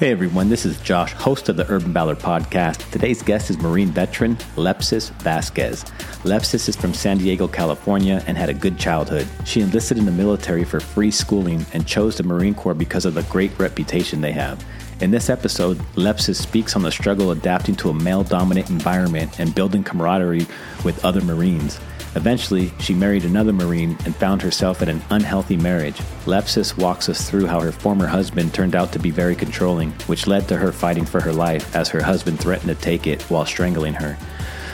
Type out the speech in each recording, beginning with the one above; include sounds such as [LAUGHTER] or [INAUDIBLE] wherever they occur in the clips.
Hey everyone, this is Josh, host of the Urban Valor podcast. Today's guest is Marine veteran Lepcis Vasquez. Lepcis is from San Diego, California, and had a good childhood. She enlisted in the military for free schooling and chose the Marine Corps because of the great reputation they have. In this episode, Lepcis speaks on the struggle adapting to a male dominant environment and building camaraderie with other Marines. Eventually, she married another Marine and found herself in an unhealthy marriage. Lepcis walks us through how her former husband turned out to be very controlling, which led to her fighting for her life as her husband threatened to take it while strangling her.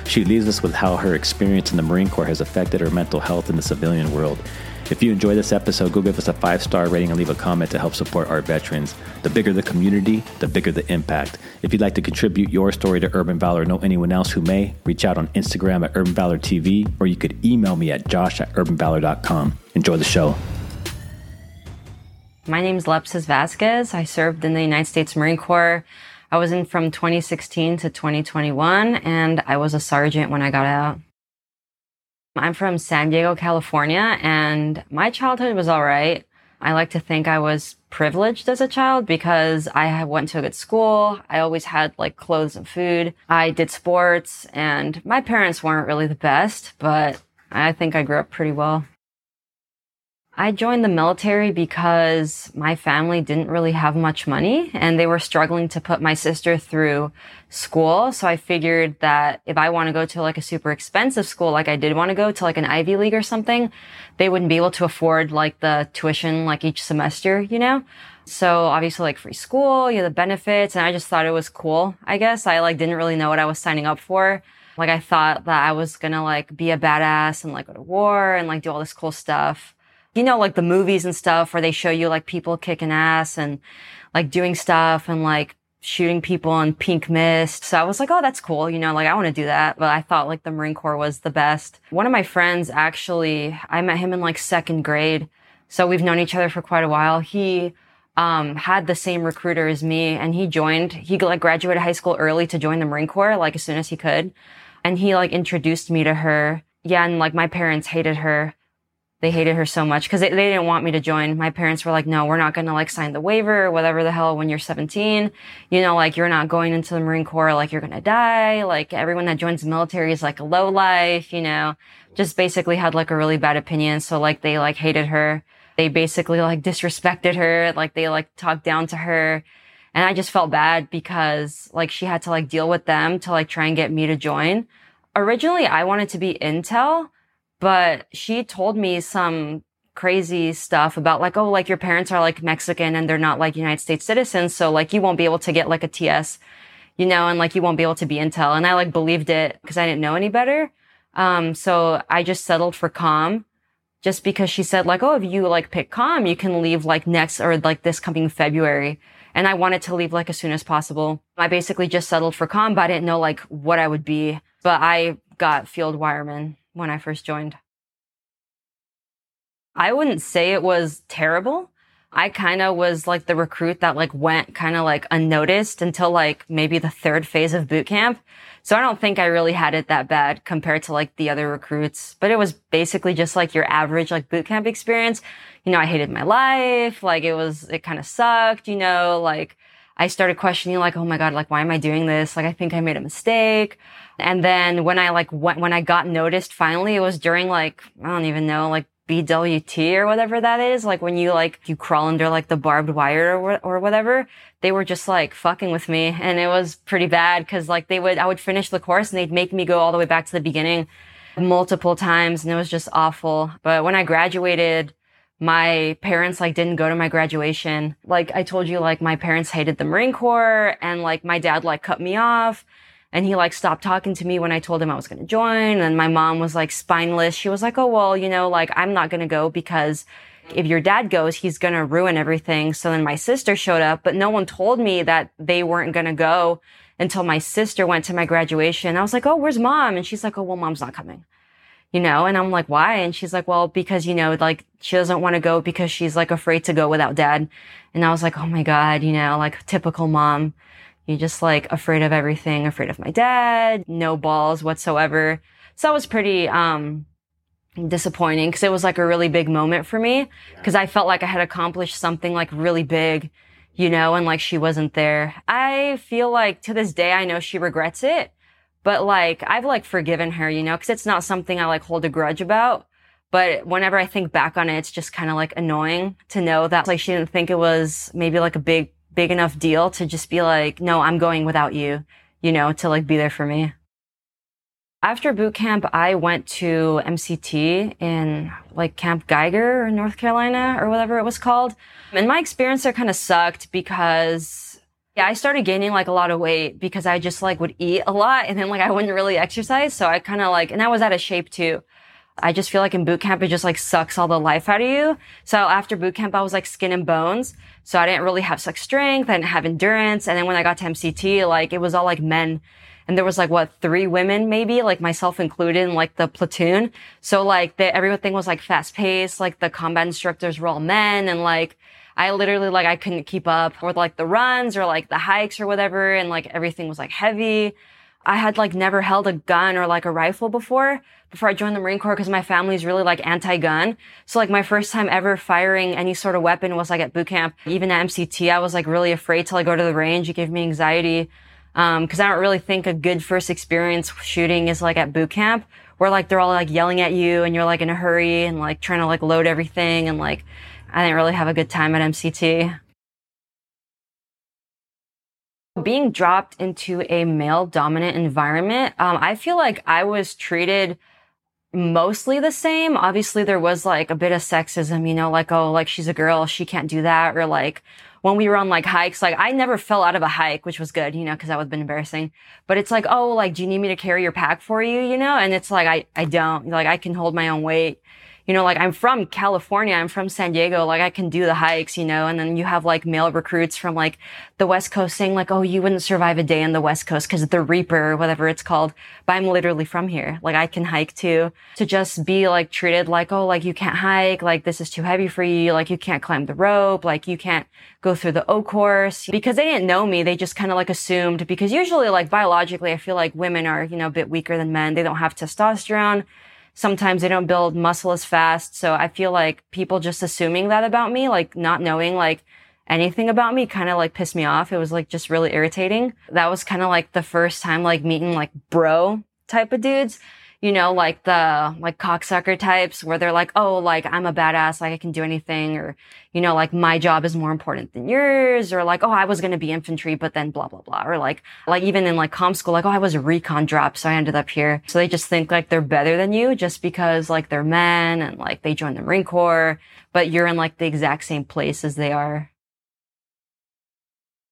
She leaves us with how her experience in the Marine Corps has affected her mental health in the civilian world. If you enjoy this episode, go give us a five star rating and leave a comment to help support our veterans. The bigger the community, the bigger the impact. If you'd like to contribute your story to Urban Valor or know anyone else who may, reach out on Instagram at Urban Valor TV or you could email me at josh at urbanvalor.com. Enjoy the show. My name is Lepcis Vasquez. I served in the United States Marine Corps. I was in from 2016 to 2021, and I was a sergeant when I got out. I'm from San Diego, California, and my childhood was all right. I like to think I was privileged as a child because I went to a good school. I always had like clothes and food. I did sports and my parents weren't really the best, but I think I grew up pretty well. I joined the military because my family didn't really have much money and they were struggling to put my sister through school. So I figured that if I want to go to like a super expensive school, like I did want to go to like an Ivy League or something, they wouldn't be able to afford like the tuition like each semester, you know? So obviously like free school, you know, the benefits. And I just thought it was cool. I guess I like didn't really know what I was signing up for. Like I thought that I was going to like be a badass and like go to war and like do all this cool stuff you know, like the movies and stuff where they show you like people kicking ass and like doing stuff and like shooting people in pink mist. So I was like, oh, that's cool. You know, like I want to do that. But I thought like the Marine Corps was the best. One of my friends actually, I met him in like second grade. So we've known each other for quite a while. He, um, had the same recruiter as me and he joined, he like graduated high school early to join the Marine Corps, like as soon as he could. And he like introduced me to her. Yeah. And like my parents hated her they hated her so much because they, they didn't want me to join. My parents were like, no, we're not going to like sign the waiver whatever the hell when you're 17. You know, like you're not going into the Marine Corps, like you're going to die. Like everyone that joins the military is like a low life, you know, just basically had like a really bad opinion. So like they like hated her. They basically like disrespected her. Like they like talked down to her. And I just felt bad because like she had to like deal with them to like try and get me to join. Originally, I wanted to be intel but she told me some crazy stuff about like, oh, like your parents are like Mexican and they're not like United States citizens. So like you won't be able to get like a TS, you know, and like you won't be able to be Intel. And I like believed it because I didn't know any better. Um, so I just settled for com just because she said like, oh, if you like pick com, you can leave like next or like this coming February. And I wanted to leave like as soon as possible. I basically just settled for com, but I didn't know like what I would be. But I got field wireman when I first joined. I wouldn't say it was terrible. I kind of was like the recruit that like went kind of like unnoticed until like maybe the third phase of boot camp. So I don't think I really had it that bad compared to like the other recruits, but it was basically just like your average like boot camp experience. You know, I hated my life. Like it was, it kind of sucked, you know, like I started questioning like, oh my God, like, why am I doing this? Like, I think I made a mistake. And then when I like went, when I got noticed finally, it was during like, I don't even know, like BWT or whatever that is. Like when you like, you crawl under like the barbed wire or, or whatever. They were just like fucking with me. And it was pretty bad because like they would, I would finish the course and they'd make me go all the way back to the beginning multiple times. And it was just awful. But when I graduated, my parents like didn't go to my graduation. Like I told you, like my parents hated the Marine Corps and like my dad like cut me off and he like stopped talking to me when I told him I was going to join. And my mom was like spineless. She was like, Oh, well, you know, like I'm not going to go because if your dad goes, he's going to ruin everything. So then my sister showed up, but no one told me that they weren't going to go until my sister went to my graduation. I was like, Oh, where's mom? And she's like, Oh, well, mom's not coming you know, and I'm like, why? And she's like, well, because, you know, like she doesn't want to go because she's like afraid to go without dad. And I was like, oh my God, you know, like typical mom. You're just like afraid of everything, afraid of my dad, no balls whatsoever. So it was pretty, um, disappointing because it was like a really big moment for me because I felt like I had accomplished something like really big, you know, and like she wasn't there. I feel like to this day, I know she regrets it, but like I've like forgiven her, you know, cause it's not something I like hold a grudge about. But whenever I think back on it, it's just kind of like annoying to know that like she didn't think it was maybe like a big, big enough deal to just be like, no, I'm going without you, you know, to like be there for me. After boot camp, I went to MCT in like Camp Geiger, in North Carolina, or whatever it was called. And my experience there kind of sucked because yeah, I started gaining like a lot of weight because I just like would eat a lot and then like I wouldn't really exercise. So I kind of like, and I was out of shape too. I just feel like in boot camp, it just like sucks all the life out of you. So after boot camp, I was like skin and bones. So I didn't really have like strength. I didn't have endurance. And then when I got to MCT, like it was all like men and there was like what three women maybe like myself included in like the platoon so like the, everything was like fast paced like the combat instructors were all men and like i literally like i couldn't keep up with like the runs or like the hikes or whatever and like everything was like heavy. I had like never held a gun or like a rifle before before i joined the marine corps because my family's really like anti-gun. So like my first time ever firing any sort of weapon was like at boot camp. Even at mct i was like really afraid to like go to the range. It gave me anxiety um, cause I don't really think a good first experience shooting is like at boot camp where like they're all like yelling at you and you're like in a hurry and like trying to like load everything and like I didn't really have a good time at MCT. Being dropped into a male dominant environment, um, I feel like I was treated mostly the same. Obviously, there was like a bit of sexism, you know, like, oh, like she's a girl, she can't do that. Or like, when we were on like hikes, like I never fell out of a hike, which was good, you know, cause that would have been embarrassing. But it's like, oh, like, do you need me to carry your pack for you, you know? And it's like, I, I don't, like, I can hold my own weight you know, like I'm from California, I'm from San Diego, like I can do the hikes, you know, and then you have like male recruits from like the West Coast saying like, oh, you wouldn't survive a day in the West Coast because the Reaper or whatever it's called. But I'm literally from here. Like I can hike too. To just be like treated like, oh, like you can't hike, like this is too heavy for you, like you can't climb the rope, like you can't go through the O course. Because they didn't know me, they just kind of like assumed because usually like biologically, I feel like women are, you know, a bit weaker than men. They don't have testosterone sometimes they don't build muscle as fast. So I feel like people just assuming that about me, like not knowing like anything about me kind of like pissed me off. It was like just really irritating. That was kind of like the first time like meeting like bro type of dudes you know, like the like cocksucker types where they're like, oh, like I'm a badass, like I can do anything, or you know, like my job is more important than yours, or like, oh, I was gonna be infantry, but then blah blah blah, or like, like even in like com school, like, oh, I was a recon drop, so I ended up here. So they just think like they're better than you just because like they're men and like they joined the Marine Corps, but you're in like the exact same place as they are.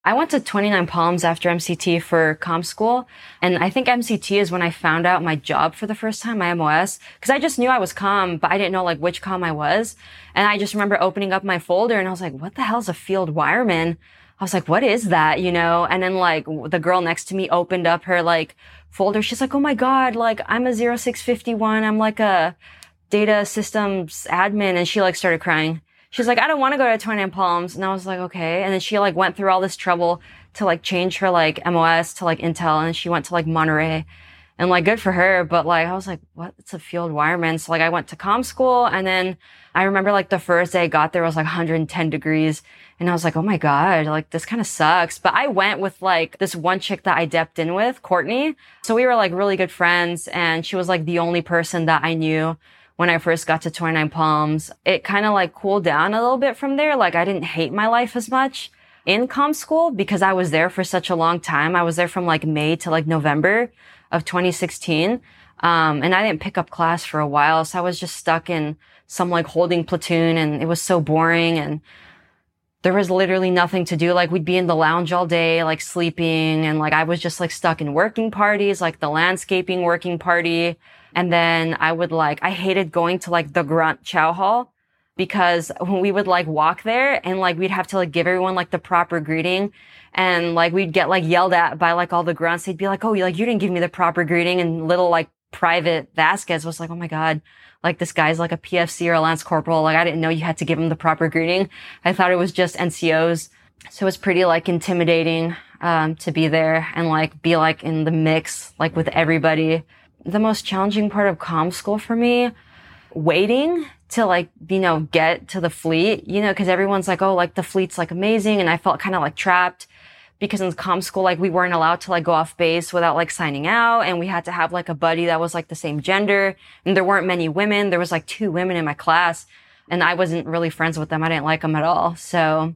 I went to 29 Palms after MCT for com school. And I think MCT is when I found out my job for the first time, my MOS, because I just knew I was com, but I didn't know like which com I was. And I just remember opening up my folder and I was like, what the hell's a field wireman? I was like, what is that? You know? And then like the girl next to me opened up her like folder. She's like, oh my God, like I'm a 0651. I'm like a data systems admin. And she like started crying she's like, I don't want to go to 29 Palms. And I was like, okay. And then she like went through all this trouble to like change her like MOS to like Intel. And she went to like Monterey and like good for her. But like, I was like, what? It's a field wireman. So like I went to com school and then I remember like the first day I got there was like 110 degrees. And I was like, oh my God, like this kind of sucks. But I went with like this one chick that I depped in with, Courtney. So we were like really good friends and she was like the only person that I knew when I first got to 29 Palms. It kind of like cooled down a little bit from there. Like I didn't hate my life as much in com school because I was there for such a long time. I was there from like May to like November of 2016. Um, and I didn't pick up class for a while. So I was just stuck in some like holding platoon and it was so boring and there was literally nothing to do. Like we'd be in the lounge all day, like sleeping and like I was just like stuck in working parties, like the landscaping working party. And then I would like, I hated going to like the grunt chow hall because when we would like walk there and like we'd have to like give everyone like the proper greeting and like we'd get like yelled at by like all the grunts. They'd be like, Oh, you like, you didn't give me the proper greeting. And little like private Vasquez was like, Oh my God, like this guy's like a PFC or a Lance Corporal. Like I didn't know you had to give him the proper greeting. I thought it was just NCOs. So it was pretty like intimidating, um, to be there and like be like in the mix, like with everybody the most challenging part of com school for me, waiting to like, you know, get to the fleet, you know, cause everyone's like, oh, like the fleet's like amazing. And I felt kind of like trapped because in com school, like we weren't allowed to like go off base without like signing out. And we had to have like a buddy that was like the same gender. And there weren't many women. There was like two women in my class and I wasn't really friends with them. I didn't like them at all. So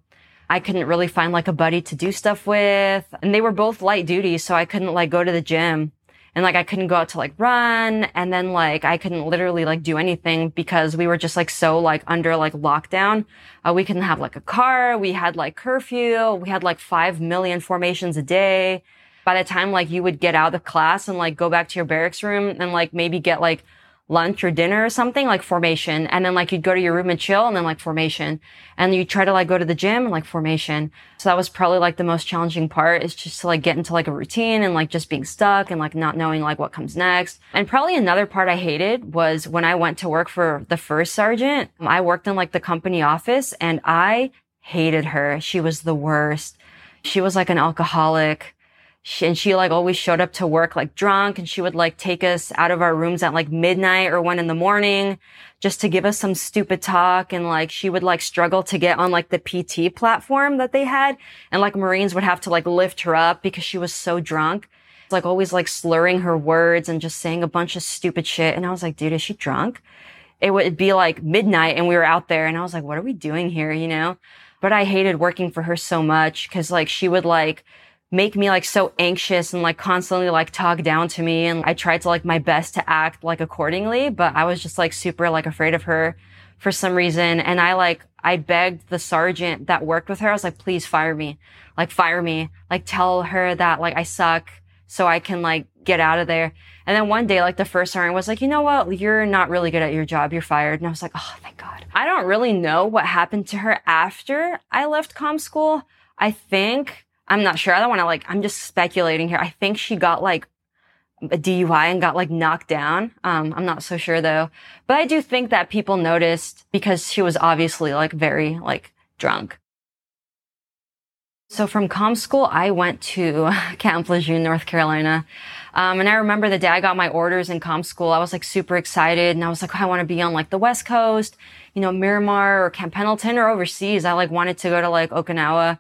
I couldn't really find like a buddy to do stuff with. And they were both light duty. So I couldn't like go to the gym and like I couldn't go out to like run. And then like I couldn't literally like do anything because we were just like so like under like lockdown. Uh, we couldn't have like a car. We had like curfew. We had like 5 million formations a day. By the time like you would get out of class and like go back to your barracks room and like maybe get like lunch or dinner or something, like formation. And then like you'd go to your room and chill and then like formation. And you try to like go to the gym and like formation. So that was probably like the most challenging part is just to like get into like a routine and like just being stuck and like not knowing like what comes next. And probably another part I hated was when I went to work for the first sergeant, I worked in like the company office and I hated her. She was the worst. She was like an alcoholic she, and she like always showed up to work like drunk and she would like take us out of our rooms at like midnight or one in the morning just to give us some stupid talk. And like she would like struggle to get on like the PT platform that they had. And like Marines would have to like lift her up because she was so drunk. It's like always like slurring her words and just saying a bunch of stupid shit. And I was like, dude, is she drunk? It would be like midnight and we were out there and I was like, what are we doing here? You know? But I hated working for her so much because like she would like, make me like so anxious and like constantly like talk down to me. And I tried to like my best to act like accordingly, but I was just like super like afraid of her for some reason. And I like, I begged the sergeant that worked with her. I was like, please fire me, like fire me, like tell her that like I suck so I can like get out of there. And then one day, like the first sergeant was like, you know what? You're not really good at your job. You're fired. And I was like, oh, thank God. I don't really know what happened to her after I left com school. I think I'm not sure. I don't want to like, I'm just speculating here. I think she got like a DUI and got like knocked down. Um, I'm not so sure though, but I do think that people noticed because she was obviously like very like drunk. So from com school, I went to [LAUGHS] Camp Lejeune, North Carolina. Um, and I remember the day I got my orders in com school, I was like super excited and I was like, I want to be on like the West Coast, you know, Miramar or Camp Pendleton or overseas. I like wanted to go to like Okinawa.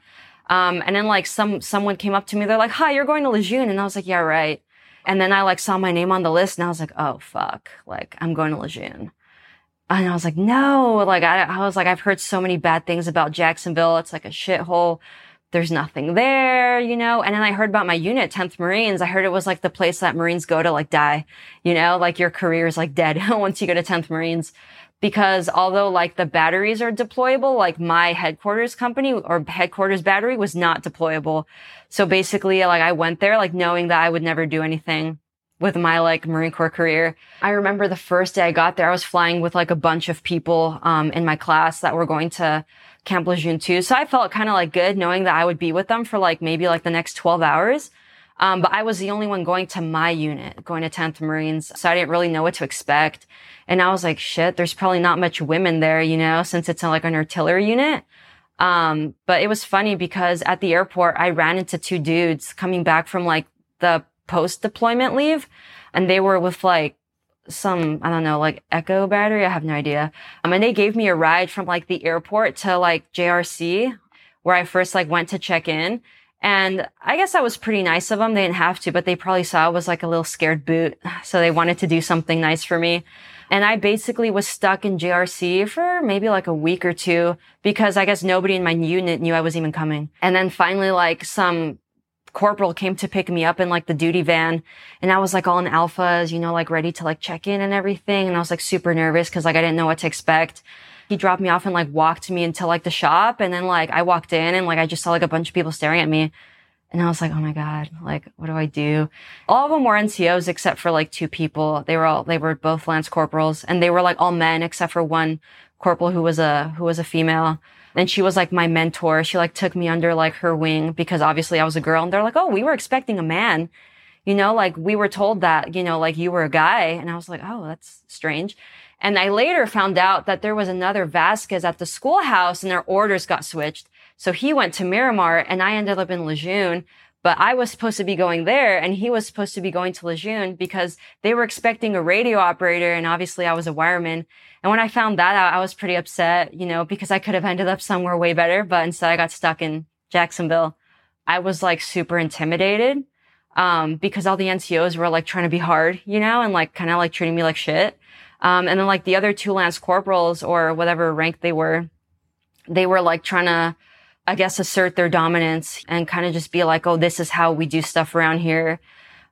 Um, and then like some, someone came up to me. They're like, hi, you're going to Lejeune. And I was like, yeah, right. And then I like saw my name on the list and I was like, oh, fuck. Like I'm going to Lejeune. And I was like, no, like I, I was like, I've heard so many bad things about Jacksonville. It's like a shithole. There's nothing there, you know? And then I heard about my unit, 10th Marines. I heard it was like the place that Marines go to like die, you know, like your career is like dead [LAUGHS] once you go to 10th Marines because although like the batteries are deployable, like my headquarters company or headquarters battery was not deployable. So basically, like I went there like knowing that I would never do anything with my like Marine Corps career. I remember the first day I got there, I was flying with like a bunch of people, um, in my class that were going to Camp Lejeune too. So I felt kind of like good knowing that I would be with them for like maybe like the next 12 hours. Um, but I was the only one going to my unit, going to 10th Marines. So I didn't really know what to expect. And I was like, shit, there's probably not much women there, you know, since it's like an artillery unit. Um, but it was funny because at the airport, I ran into two dudes coming back from like the post deployment leave and they were with like some, I don't know, like echo battery. I have no idea. Um, and they gave me a ride from like the airport to like JRC where I first like went to check in. And I guess that was pretty nice of them. They didn't have to, but they probably saw I was like a little scared boot. So they wanted to do something nice for me. And I basically was stuck in JRC for maybe like a week or two because I guess nobody in my unit knew I was even coming. And then finally, like some corporal came to pick me up in like the duty van and I was like all in alphas, you know, like ready to like check in and everything. And I was like super nervous because like I didn't know what to expect. He dropped me off and like walked me into like the shop. And then like I walked in and like I just saw like a bunch of people staring at me. And I was like, oh my God, like, what do I do? All of them were NCOs except for like two people. They were all, they were both Lance corporals and they were like all men except for one corporal who was a, who was a female. And she was like my mentor. She like took me under like her wing because obviously I was a girl and they're like, oh, we were expecting a man. You know, like we were told that, you know, like you were a guy. And I was like, oh, that's strange. And I later found out that there was another Vasquez at the schoolhouse and their orders got switched. So he went to Miramar and I ended up in Lejeune. But I was supposed to be going there and he was supposed to be going to Lejeune because they were expecting a radio operator. And obviously I was a wireman. And when I found that out, I was pretty upset, you know, because I could have ended up somewhere way better, but instead I got stuck in Jacksonville. I was like super intimidated, um, because all the NCOs were like trying to be hard, you know, and like kind of like treating me like shit. Um, and then like the other two lance corporals or whatever rank they were, they were like trying to, I guess, assert their dominance and kind of just be like, oh, this is how we do stuff around here.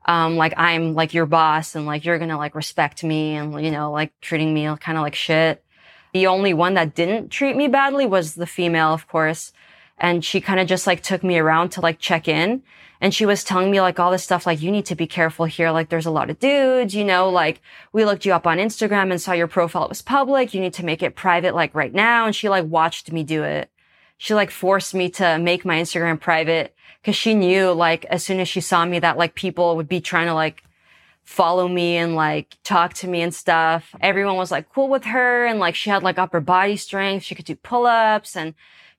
Um, like I'm like your boss and like you're gonna like respect me and, you know, like treating me kind of like shit. The only one that didn't treat me badly was the female, of course. And she kind of just like took me around to like check in. And she was telling me like all this stuff, like, you need to be careful here. Like, there's a lot of dudes, you know, like we looked you up on Instagram and saw your profile It was public. You need to make it private, like right now. And she like watched me do it. She like forced me to make my Instagram private because she knew like as soon as she saw me that like people would be trying to like follow me and like talk to me and stuff. Everyone was like cool with her and like she had like upper body strength. She could do pull ups and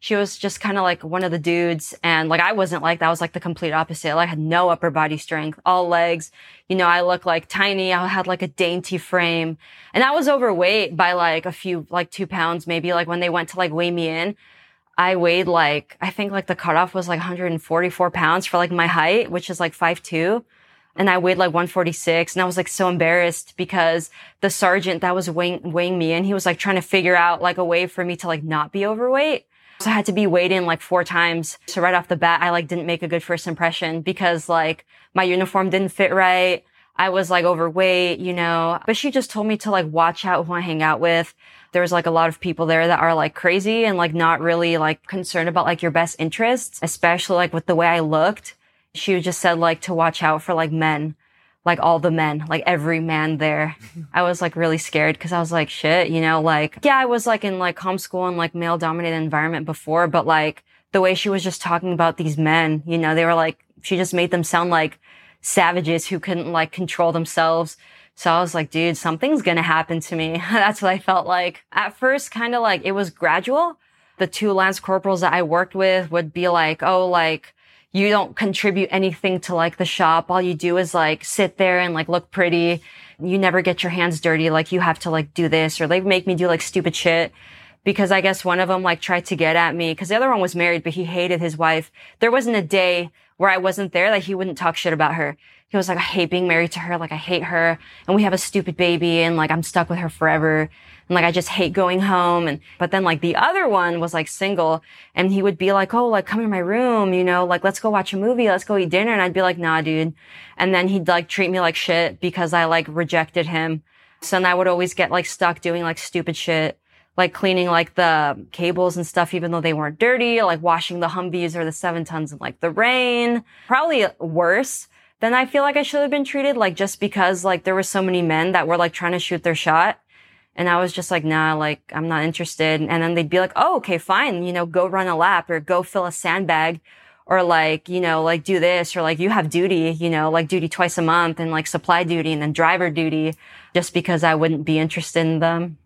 she was just kind of like one of the dudes. And like, I wasn't like that. I was like the complete opposite. Like, I had no upper body strength, all legs. You know, I look like tiny. I had like a dainty frame and I was overweight by like a few, like two pounds, maybe like when they went to like weigh me in. I weighed like, I think like the cutoff was like 144 pounds for like my height, which is like five two, And I weighed like 146 and I was like so embarrassed because the sergeant that was weighing, weighing me in, he was like trying to figure out like a way for me to like not be overweight. So I had to be weighed in like four times. So right off the bat, I like didn't make a good first impression because like my uniform didn't fit right. I was like overweight, you know, but she just told me to like watch out who I hang out with. There's like a lot of people there that are like crazy and like not really like concerned about like your best interests, especially like with the way I looked. She just said like to watch out for like men like all the men, like every man there. Mm-hmm. I was like really scared because I was like, shit, you know, like, yeah, I was like in like com school and like male dominated environment before, but like the way she was just talking about these men, you know, they were like, she just made them sound like savages who couldn't like control themselves. So I was like, dude, something's going to happen to me. [LAUGHS] That's what I felt like. At first, kind of like it was gradual. The two lance corporals that I worked with would be like, oh, like, you don't contribute anything to like the shop. All you do is like sit there and like look pretty. You never get your hands dirty. Like you have to like do this or they make me do like stupid shit because I guess one of them like tried to get at me because the other one was married, but he hated his wife. There wasn't a day where I wasn't there that he wouldn't talk shit about her. He was like, I hate being married to her. Like I hate her and we have a stupid baby and like I'm stuck with her forever. And like, I just hate going home. And, but then like the other one was like single and he would be like, Oh, like come in my room, you know, like let's go watch a movie. Let's go eat dinner. And I'd be like, nah, dude. And then he'd like treat me like shit because I like rejected him. So then I would always get like stuck doing like stupid shit like cleaning like the cables and stuff, even though they weren't dirty, like washing the Humvees or the seven tons in like the rain. Probably worse than I feel like I should have been treated, like just because like there were so many men that were like trying to shoot their shot. And I was just like, nah, like, I'm not interested. And then they'd be like, oh, okay, fine. You know, go run a lap or go fill a sandbag or like, you know, like do this or like you have duty, you know, like duty twice a month and like supply duty and then driver duty just because I wouldn't be interested in them.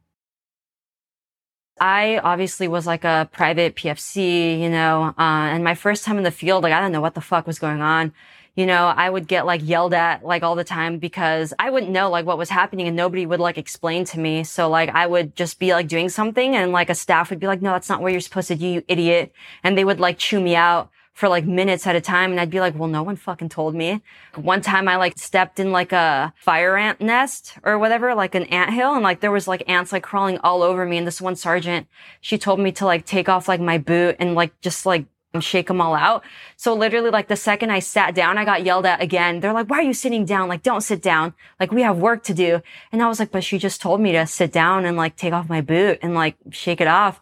I obviously was like a private PFC, you know, uh, and my first time in the field, like I don't know what the fuck was going on you know, I would get like yelled at like all the time because I wouldn't know like what was happening and nobody would like explain to me. So like I would just be like doing something and like a staff would be like, no, that's not where you're supposed to do, you idiot. And they would like chew me out for like minutes at a time. And I'd be like, well, no one fucking told me. One time I like stepped in like a fire ant nest or whatever, like an ant hill. And like there was like ants like crawling all over me. And this one sergeant, she told me to like take off like my boot and like just like and shake them all out. So literally like the second I sat down, I got yelled at again. They're like, why are you sitting down? Like, don't sit down. Like, we have work to do. And I was like, but she just told me to sit down and like take off my boot and like shake it off.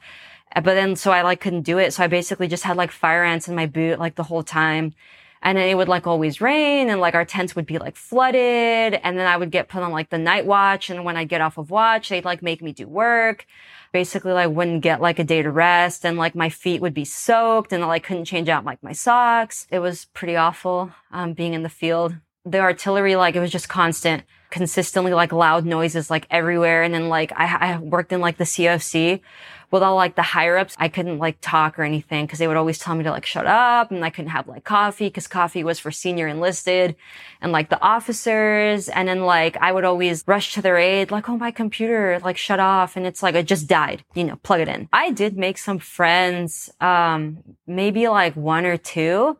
Eh, but then so I like couldn't do it. So I basically just had like fire ants in my boot like the whole time. And then it would like always rain and like our tents would be like flooded. And then I would get put on like the night watch. And when I'd get off of watch, they'd like make me do work basically like wouldn't get like a day to rest and like my feet would be soaked and I like couldn't change out like my socks. It was pretty awful, um, being in the field. The artillery, like it was just constant. Consistently like loud noises like everywhere. And then like I, I worked in like the CFC with all like the higher ups. I couldn't like talk or anything because they would always tell me to like shut up and I couldn't have like coffee because coffee was for senior enlisted and like the officers. And then like I would always rush to their aid, like, oh, my computer, like shut off. And it's like, it just died, you know, plug it in. I did make some friends, um, maybe like one or two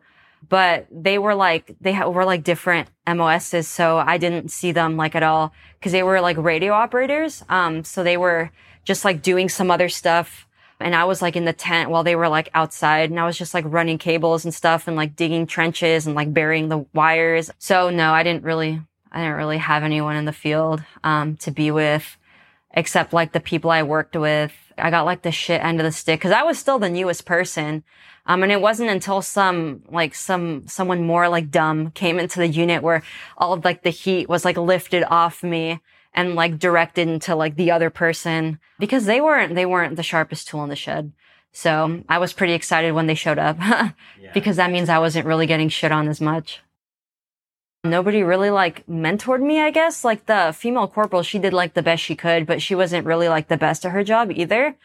but they were like they were like different MOSs, so I didn't see them like at all because they were like radio operators. Um, so they were just like doing some other stuff, and I was like in the tent while they were like outside, and I was just like running cables and stuff and like digging trenches and like burying the wires. So no, I didn't really, I didn't really have anyone in the field um, to be with, except like the people I worked with. I got like the shit end of the stick because I was still the newest person. Um, and it wasn't until some, like some, someone more like dumb came into the unit where all of like the heat was like lifted off me and like directed into like the other person because they weren't, they weren't the sharpest tool in the shed. So I was pretty excited when they showed up [LAUGHS] yeah. because that means I wasn't really getting shit on as much. Nobody really like mentored me, I guess. Like the female corporal, she did like the best she could, but she wasn't really like the best at her job either.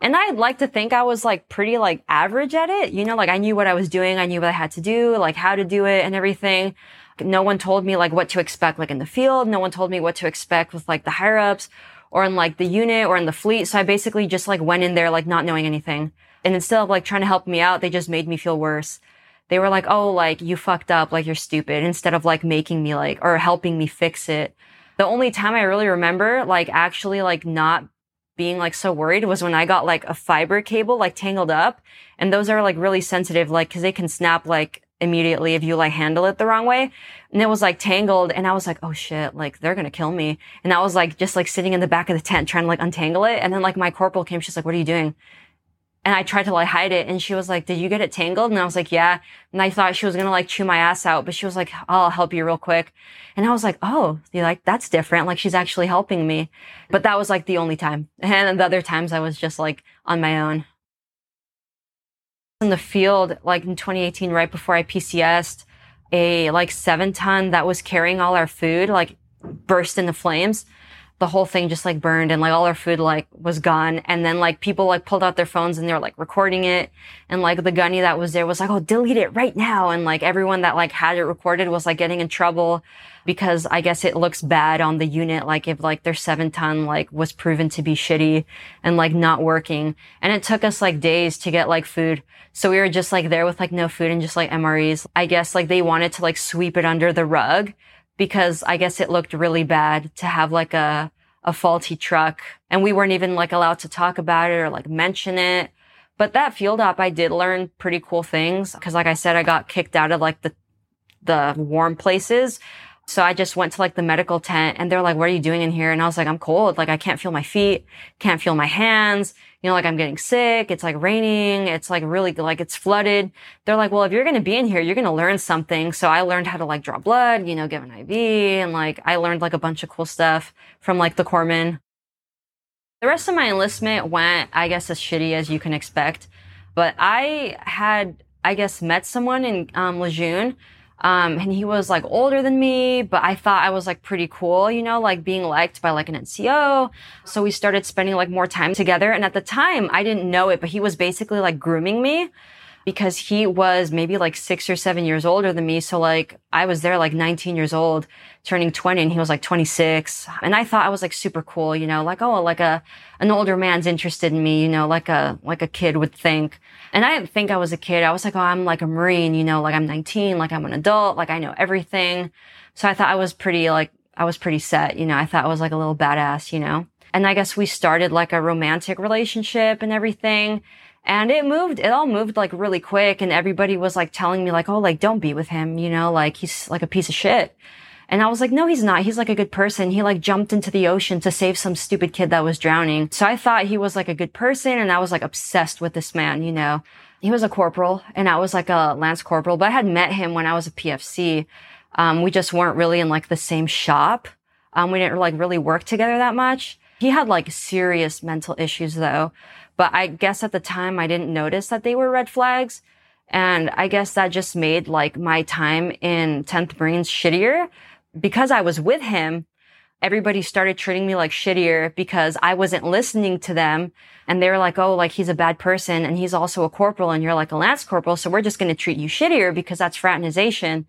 And I'd like to think I was like pretty like average at it. You know, like I knew what I was doing. I knew what I had to do, like how to do it and everything. No one told me like what to expect like in the field. No one told me what to expect with like the higher ups or in like the unit or in the fleet. So I basically just like went in there like not knowing anything. And instead of like trying to help me out, they just made me feel worse. They were like, Oh, like you fucked up. Like you're stupid instead of like making me like or helping me fix it. The only time I really remember like actually like not being like so worried was when I got like a fiber cable like tangled up. And those are like really sensitive, like, cause they can snap like immediately if you like handle it the wrong way. And it was like tangled and I was like, oh shit, like they're gonna kill me. And I was like just like sitting in the back of the tent trying to like untangle it. And then like my corporal came, she's like, what are you doing? And I tried to like hide it and she was like, did you get it tangled? And I was like, yeah. And I thought she was going to like chew my ass out, but she was like, I'll help you real quick. And I was like, oh, you like, that's different. Like she's actually helping me. But that was like the only time. [LAUGHS] And the other times I was just like on my own. In the field, like in 2018, right before I PCSed, a like seven ton that was carrying all our food, like burst into flames the whole thing just like burned and like all our food like was gone. And then like people like pulled out their phones and they were like recording it. And like the gunny that was there was like, Oh, delete it right now. And like everyone that like had it recorded was like getting in trouble because I guess it looks bad on the unit. Like if like their seven ton like was proven to be shitty and like not working. And it took us like days to get like food. So we were just like there with like no food and just like MREs. I guess like they wanted to like sweep it under the rug because I guess it looked really bad to have like a, a faulty truck and we weren't even like allowed to talk about it or like mention it. But that field op, I did learn pretty cool things because like I said, I got kicked out of like the, the warm places. So I just went to like the medical tent and they're like, what are you doing in here? And I was like, I'm cold. Like I can't feel my feet, can't feel my hands. You know, like I'm getting sick. It's like raining. It's like really like it's flooded. They're like, well, if you're going to be in here, you're going to learn something. So I learned how to like draw blood, you know, give an IV and like I learned like a bunch of cool stuff from like the corpsman. The rest of my enlistment went, I guess, as shitty as you can expect. But I had, I guess, met someone in um, Lejeune um, and he was like older than me, but I thought I was like pretty cool, you know, like being liked by like an NCO. So we started spending like more time together. And at the time, I didn't know it, but he was basically like grooming me because he was maybe like six or seven years older than me. So like I was there like 19 years old, turning 20 and he was like 26. And I thought I was like super cool, you know, like, oh, like a, an older man's interested in me, you know, like a, like a kid would think. And I didn't think I was a kid. I was like, oh, I'm like a Marine, you know, like I'm 19, like I'm an adult, like I know everything. So I thought I was pretty like, I was pretty set, you know, I thought I was like a little badass, you know. And I guess we started like a romantic relationship and everything. And it moved, it all moved like really quick. And everybody was like telling me like, oh, like don't be with him, you know, like he's like a piece of shit. And I was like, no, he's not. He's like a good person. He like jumped into the ocean to save some stupid kid that was drowning. So I thought he was like a good person and I was like obsessed with this man, you know. He was a corporal and I was like a lance corporal, but I had met him when I was a PFC. Um, we just weren't really in like the same shop. Um, we didn't like really work together that much. He had like serious mental issues though. But I guess at the time I didn't notice that they were red flags. And I guess that just made like my time in 10th Marines shittier because I was with him. everybody started treating me like shittier because I wasn't listening to them. And they were like, oh, like he's a bad person and he's also a corporal and you're like a lance corporal. So we're just going to treat you shittier because that's fraternization.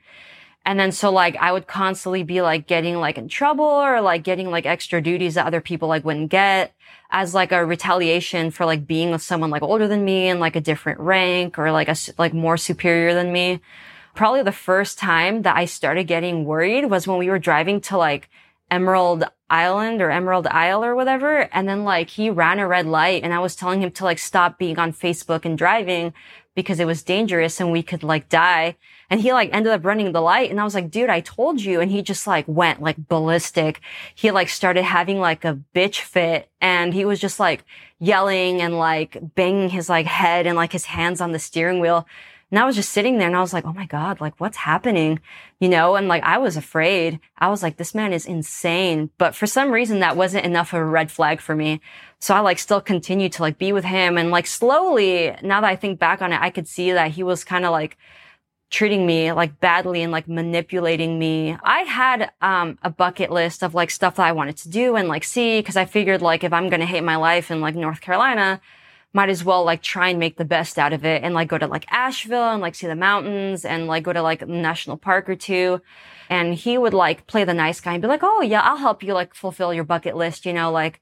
And then so like I would constantly be like getting like in trouble or like getting like extra duties that other people like wouldn't get as like a retaliation for like being with someone like older than me and like a different rank or like a like more superior than me. Probably the first time that I started getting worried was when we were driving to like Emerald Island or Emerald Isle or whatever. And then like he ran a red light and I was telling him to like stop being on Facebook and driving because it was dangerous and we could like die. And he like ended up running the light. And I was like, dude, I told you. And he just like went like ballistic. He like started having like a bitch fit and he was just like yelling and like banging his like head and like his hands on the steering wheel. And I was just sitting there and I was like, oh my God, like what's happening? You know, and like I was afraid. I was like, this man is insane. But for some reason that wasn't enough of a red flag for me. So I like still continued to like be with him and like slowly, now that I think back on it, I could see that he was kind of like treating me like badly and like manipulating me. I had um, a bucket list of like stuff that I wanted to do and like see because I figured like if I'm going to hate my life in like North Carolina, might as well like try and make the best out of it and like go to like Asheville and like see the mountains and like go to like national park or two. And he would like play the nice guy and be like, Oh yeah, I'll help you like fulfill your bucket list, you know, like,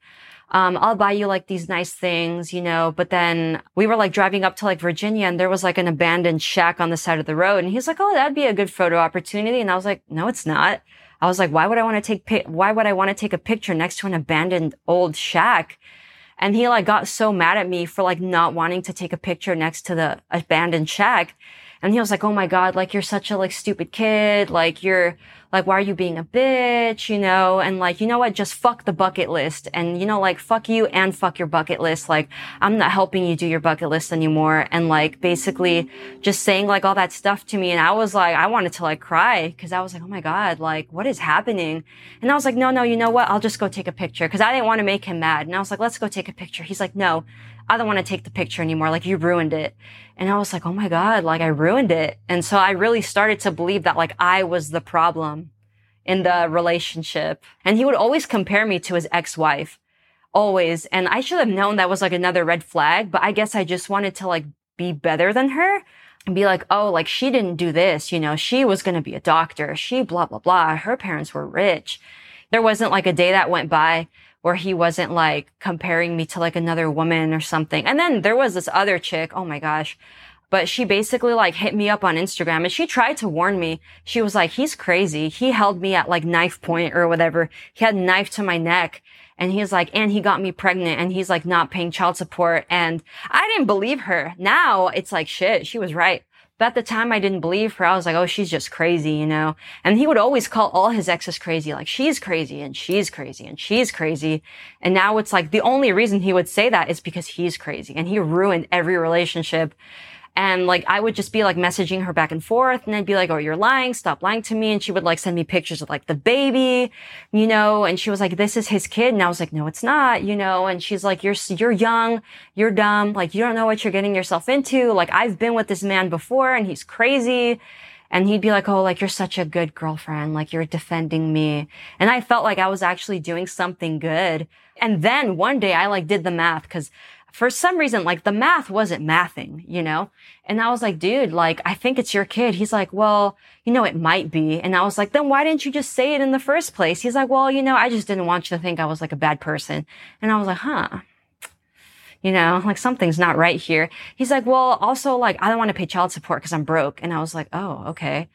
um, I'll buy you like these nice things, you know, but then we were like driving up to like Virginia and there was like an abandoned shack on the side of the road. And he's like, Oh, that'd be a good photo opportunity. And I was like, no, it's not. I was like, why would I want to take, why would I want to take a picture next to an abandoned old shack? And he like got so mad at me for like not wanting to take a picture next to the abandoned shack. And he was like, Oh my God, like you're such a like stupid kid. Like you're, like, why are you being a bitch? You know, and like, you know what? Just fuck the bucket list. And you know, like, fuck you and fuck your bucket list. Like, I'm not helping you do your bucket list anymore. And like, basically just saying like all that stuff to me. And I was like, I wanted to like cry because I was like, Oh my God, like, what is happening? And I was like, no, no, you know what? I'll just go take a picture because I didn't want to make him mad. And I was like, let's go take a picture. He's like, no, I don't want to take the picture anymore. Like you ruined it. And I was like, oh my God, like I ruined it. And so I really started to believe that like I was the problem in the relationship. And he would always compare me to his ex-wife. Always. And I should have known that was like another red flag, but I guess I just wanted to like be better than her and be like, oh, like she didn't do this, you know, she was going to be a doctor. She blah, blah, blah. Her parents were rich. There wasn't like a day that went by where he wasn't like comparing me to like another woman or something. And then there was this other chick. Oh my gosh. But she basically like hit me up on Instagram and she tried to warn me. She was like, he's crazy. He held me at like knife point or whatever. He had a knife to my neck and he's like, and he got me pregnant and he's like not paying child support. And I didn't believe her. Now it's like shit. She was right. But at the time I didn't believe her. I was like, oh, she's just crazy, you know? And he would always call all his exes crazy, like she's crazy and she's crazy and she's crazy. And now it's like the only reason he would say that is because he's crazy and he ruined every relationship. And like, I would just be like messaging her back and forth and I'd be like, Oh, you're lying. Stop lying to me. And she would like send me pictures of like the baby, you know, and she was like, this is his kid. And I was like, no, it's not, you know, and she's like, you're, you're young. You're dumb. Like, you don't know what you're getting yourself into. Like, I've been with this man before and he's crazy. And he'd be like, Oh, like you're such a good girlfriend. Like you're defending me. And I felt like I was actually doing something good. And then one day I like did the math because for some reason, like the math wasn't mathing, you know? And I was like, dude, like, I think it's your kid. He's like, well, you know, it might be. And I was like, then why didn't you just say it in the first place? He's like, well, you know, I just didn't want you to think I was like a bad person. And I was like, huh. You know, like something's not right here. He's like, well, also like, I don't want to pay child support because I'm broke. And I was like, oh, okay.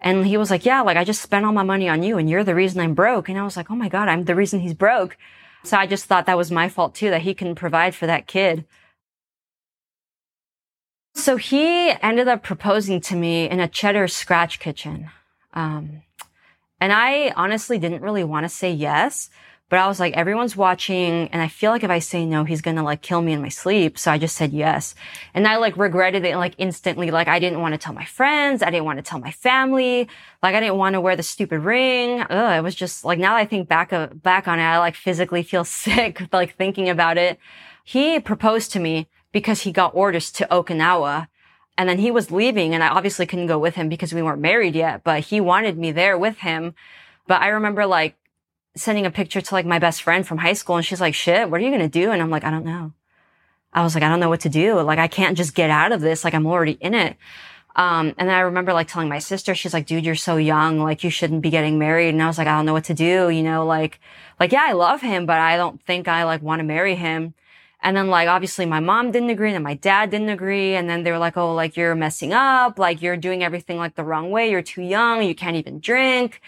And he was like, yeah, like I just spent all my money on you and you're the reason I'm broke. And I was like, oh my God, I'm the reason he's broke. So I just thought that was my fault too, that he can provide for that kid. So he ended up proposing to me in a Cheddar's Scratch Kitchen. Um, and I honestly didn't really want to say yes, but I was like, everyone's watching. And I feel like if I say no, he's going to like kill me in my sleep. So I just said yes. And I like regretted it like instantly. Like I didn't want to tell my friends. I didn't want to tell my family. Like I didn't want to wear the stupid ring. Ugh, it was just like now that I think back, back on it, I like physically feel [LAUGHS] sick, like thinking about it. He proposed to me because he got orders to Okinawa. And then he was leaving and I obviously couldn't go with him because we weren't married yet, but he wanted me there with him. But I remember like sending a picture to like my best friend from high school and she's like, shit, what are you going to do? And I'm like, I don't know. I was like, I don't know what to do. Like, I can't just get out of this. Like, I'm already in it. Um, and then I remember like telling my sister, she's like, dude, you're so young. Like, you shouldn't be getting married. And I was like, I don't know what to do. You know, like, like, yeah, I love him, but I don't think I like want to marry him. And then like, obviously my mom didn't agree and my dad didn't agree. And then they were like, oh, like you're messing up. Like you're doing everything like the wrong way. You're too young. You can't even drink.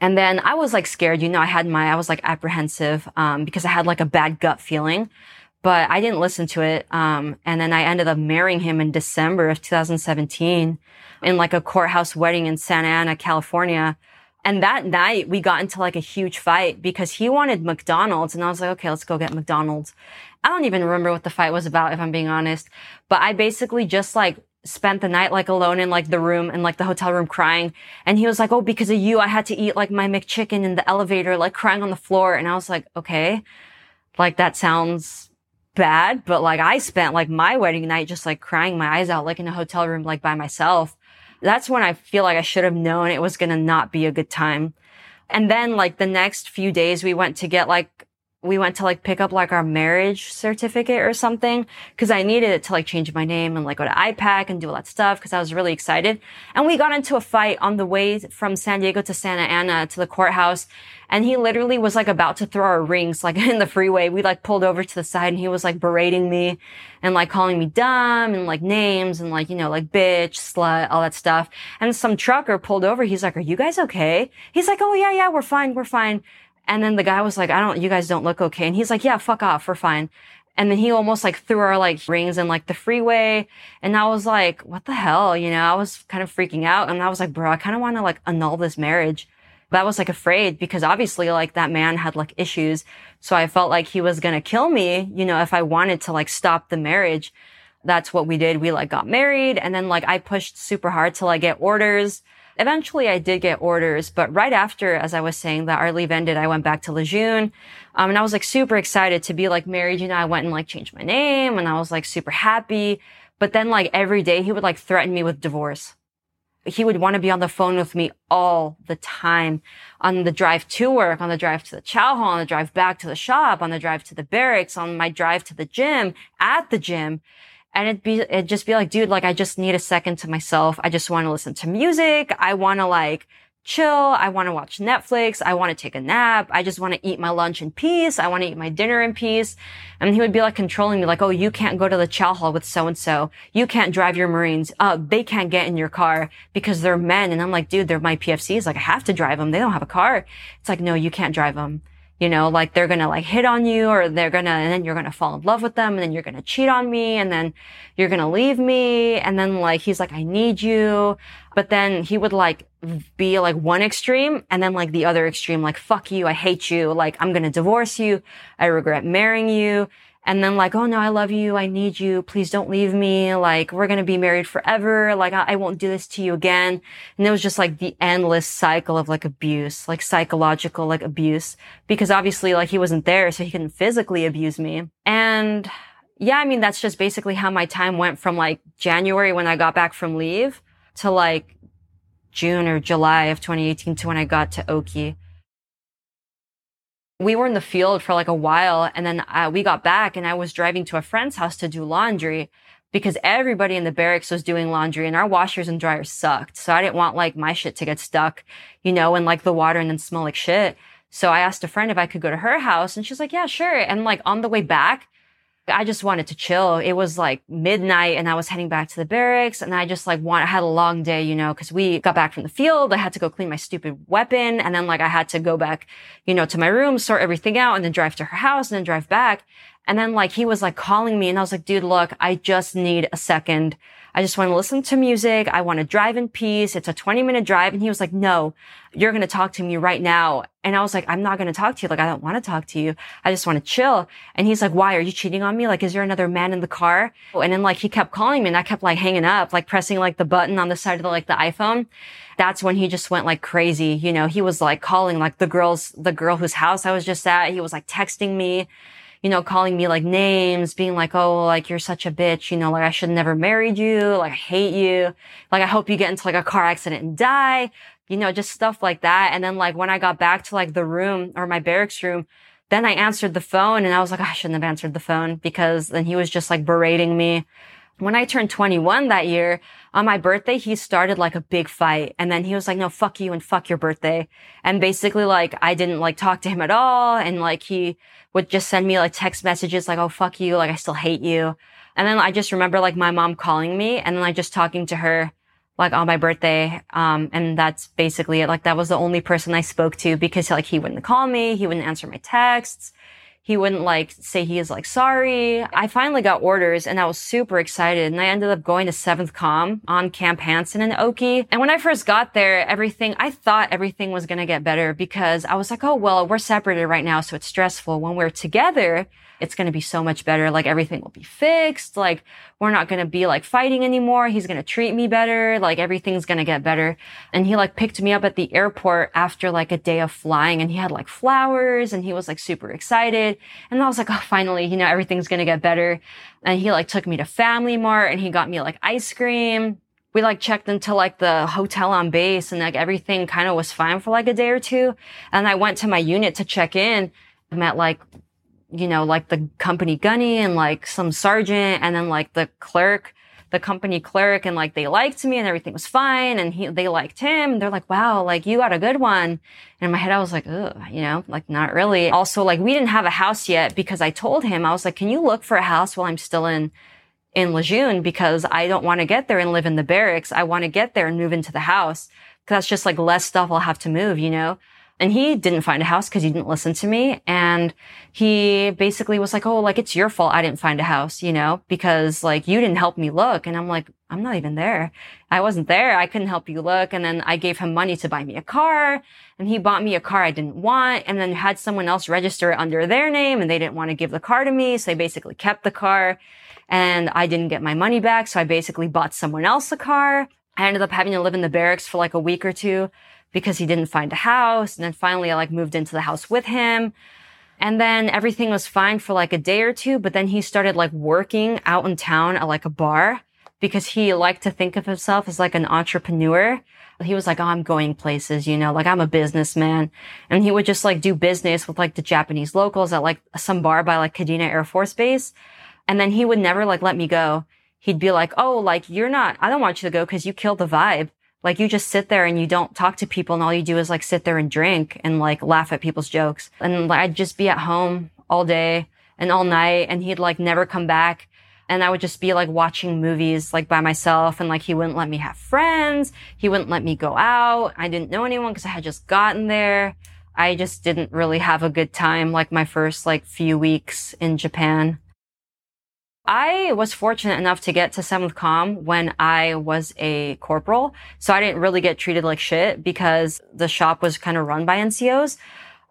And then I was like scared. You know, I had my, I was like apprehensive, um, because I had like a bad gut feeling but I didn't listen to it. Um, and then I ended up marrying him in December of 2017 in like a courthouse wedding in Santa Ana, California. And that night we got into like a huge fight because he wanted McDonald's and I was like, okay, let's go get McDonald's. I don't even remember what the fight was about, if I'm being honest, but I basically just like spent the night like alone in like the room and like the hotel room crying. And he was like, Oh, because of you, I had to eat like my McChicken in the elevator, like crying on the floor. And I was like, okay, like that sounds bad, but like I spent like my wedding night just like crying my eyes out, like in a hotel room, like by myself. That's when I feel like I should have known it was going to not be a good time. And then like the next few days we went to get like we went to like pick up like our marriage certificate or something because I needed it to like change my name and like go to IPAC and do all that stuff because I was really excited. And we got into a fight on the way from San Diego to Santa Ana to the courthouse. And he literally was like about to throw our rings like [LAUGHS] in the freeway. We like pulled over to the side and he was like berating me and like calling me dumb and like names and like, you know, like bitch, slut, all that stuff. And some trucker pulled over. He's like, are you guys okay? He's like, oh yeah, yeah, we're fine. We're fine. And then the guy was like, I don't, you guys don't look okay. And he's like, yeah, fuck off. We're fine. And then he almost like threw our like rings in like the freeway. And I was like, what the hell? You know, I was kind of freaking out. And I was like, bro, I kind of want to like annul this marriage. But I was like afraid because obviously like that man had like issues. So I felt like he was going to kill me, you know, if I wanted to like stop the marriage. That's what we did. We like got married and then like I pushed super hard to like get orders eventually I did get orders, but right after, as I was saying, that our leave ended, I went back to Lejeune. Um, and I was like super excited to be like married. You know, I went and like changed my name and I was like super happy. But then like every day he would like threaten me with divorce. He would want to be on the phone with me all the time on the drive to work, on the drive to the chow hall, on the drive back to the shop, on the drive to the barracks, on my drive to the gym, at the gym. And it'd be, it'd just be like, dude, like, I just need a second to myself. I just want to listen to music. I want to like chill. I want to watch Netflix. I want to take a nap. I just want to eat my lunch in peace. I want to eat my dinner in peace. And he would be like controlling me, like, oh, you can't go to the chow hall with so and so. You can't drive your Marines. Uh, they can't get in your car because they're men. And I'm like, dude, they're my PFCs. Like, I have to drive them. They don't have a car. It's like, no, you can't drive them you know, like they're going to like hit on you or they're going to, and then you're going to fall in love with them and then you're going to cheat on me and then you're going to leave me. And then like, he's like, I need you. But then he would like be like one extreme and then like the other extreme, like, fuck you. I hate you. Like, I'm going to divorce you. I regret marrying you and then like, oh no, I love you. I need you. Please don't leave me. Like, we're going to be married forever. Like, I, I, won't do this to you again. And it was just like the endless cycle of like abuse, like psychological, like abuse, because obviously like he wasn't there. So he couldn't physically abuse me. And yeah, I mean, that's just basically how my time went from like January when I got back from leave to like June or July of 2018 to when I got to Oki we were in the field for like a while and then uh, we got back and I was driving to a friend's house to do laundry because everybody in the barracks was doing laundry and our washers and dryers sucked. So I didn't want like my shit to get stuck, you know, in like the water and then smell like shit. So I asked a friend if I could go to her house and she's like, yeah, sure. And like on the way back, I just wanted to chill. It was like midnight and I was heading back to the barracks and I just like want, I had a long day, you know, cause we got back from the field. I had to go clean my stupid weapon. And then like I had to go back, you know, to my room, sort everything out and then drive to her house and then drive back. And then like he was like calling me and I was like, dude, look, I just need a second. I just want to listen to music. I want to drive in peace. It's a 20 minute drive. And he was like, no, you're going to talk to me right now. And I was like, I'm not going to talk to you. Like, I don't want to talk to you. I just want to chill. And he's like, why are you cheating on me? Like, is there another man in the car? And then like he kept calling me and I kept like hanging up, like pressing like the button on the side of the, like the iPhone. That's when he just went like crazy. You know, he was like calling like the girls, the girl whose house I was just at. He was like texting me you know, calling me like names, being like, oh, like you're such a bitch, you know, like I should never married you, like I hate you, like I hope you get into like a car accident and die, you know, just stuff like that. And then like when I got back to like the room or my barracks room, then I answered the phone and I was like, I shouldn't have answered the phone because then he was just like berating me. When I turned 21 that year, on my birthday, he started like a big fight. And then he was like, no, fuck you and fuck your birthday. And basically like, I didn't like talk to him at all. And like, he would just send me like text messages like, oh, fuck you. Like, I still hate you. And then I just remember like my mom calling me and then like just talking to her like on my birthday. Um, and that's basically it. Like that was the only person I spoke to because like he wouldn't call me. He wouldn't answer my texts. He wouldn't like say he is like sorry. I finally got orders and I was super excited and I ended up going to 7th Com on Camp Hansen in Oki. And when I first got there, everything, I thought everything was going to get better because I was like, oh, well, we're separated right now. So it's stressful. When we're together, it's going to be so much better. Like everything will be fixed. Like we're not going to be like fighting anymore. He's going to treat me better. Like everything's going to get better. And he like picked me up at the airport after like a day of flying and he had like flowers and he was like super excited. And I was like, oh, finally, you know, everything's going to get better. And he like took me to Family Mart and he got me like ice cream we like checked into like the hotel on base and like everything kind of was fine for like a day or two. And I went to my unit to check in. I met like you know, like the company gunny and like some sergeant and then like the clerk, the company clerk and like they liked me and everything was fine and he, they liked him. They're like, wow, like you got a good one. And in my head, I was like, ugh, you know, like not really. Also, like we didn't have a house yet because I told him, I was like, can you look for a house while I'm still in, in Lejeune because I don't want to get there and live in the barracks. I want to get there and move into the house. Cause that's just like less stuff I'll have to move, you know? And he didn't find a house because he didn't listen to me. And he basically was like, Oh, like it's your fault I didn't find a house, you know, because like you didn't help me look. And I'm like, I'm not even there. I wasn't there. I couldn't help you look. And then I gave him money to buy me a car and he bought me a car I didn't want and then had someone else register it under their name and they didn't want to give the car to me. So they basically kept the car and I didn't get my money back. So I basically bought someone else a car. I ended up having to live in the barracks for like a week or two because he didn't find a house. And then finally I like moved into the house with him. And then everything was fine for like a day or two, but then he started like working out in town at like a bar because he liked to think of himself as like an entrepreneur. He was like, Oh, I'm going places, you know, like I'm a businessman. And he would just like do business with like the Japanese locals at like some bar by like Kadena Air Force Base. And then he would never like let me go. He'd be like, Oh, like you're not, I don't want you to go because you killed the vibe. Like you just sit there and you don't talk to people and all you do is like sit there and drink and like laugh at people's jokes. And like I'd just be at home all day and all night and he'd like never come back. And I would just be like watching movies like by myself and like he wouldn't let me have friends. He wouldn't let me go out. I didn't know anyone because I had just gotten there. I just didn't really have a good time like my first like few weeks in Japan. I was fortunate enough to get to 7th Com when I was a corporal. So I didn't really get treated like shit because the shop was kind of run by NCOs.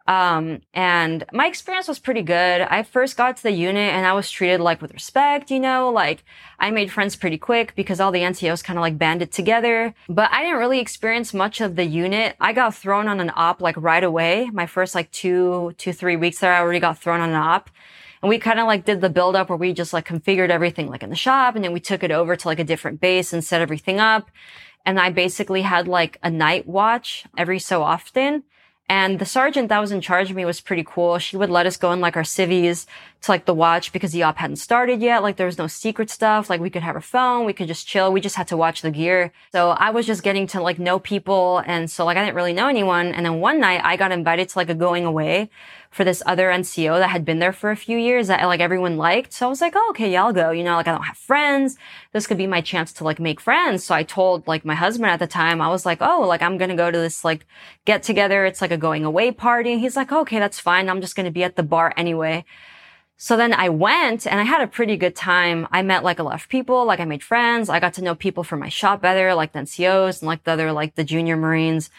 Um, and my experience was pretty good. I first got to the unit and I was treated like with respect, you know, like I made friends pretty quick because all the NCOs kind of like banded together. But I didn't really experience much of the unit. I got thrown on an op like right away. My first like two, two, three weeks there, I already got thrown on an op. And we kind of like did the build up where we just like configured everything like in the shop and then we took it over to like a different base and set everything up. And I basically had like a night watch every so often. And the sergeant that was in charge of me was pretty cool. She would let us go in like our civies to like the watch because the op hadn't started yet. Like there was no secret stuff. Like we could have our phone. We could just chill. We just had to watch the gear. So I was just getting to like know people. And so like I didn't really know anyone. And then one night I got invited to like a going away for this other NCO that had been there for a few years that like everyone liked. So I was like, oh, okay, yeah, I'll go. You know, like I don't have friends. This could be my chance to like make friends. So I told like my husband at the time, I was like, oh, like I'm going to go to this like get together. It's like a going away party. And he's like, okay, that's fine. I'm just going to be at the bar anyway. So then I went and I had a pretty good time. I met like a lot of people, like I made friends. I got to know people from my shop better, like the NCOs and like the other, like the junior Marines.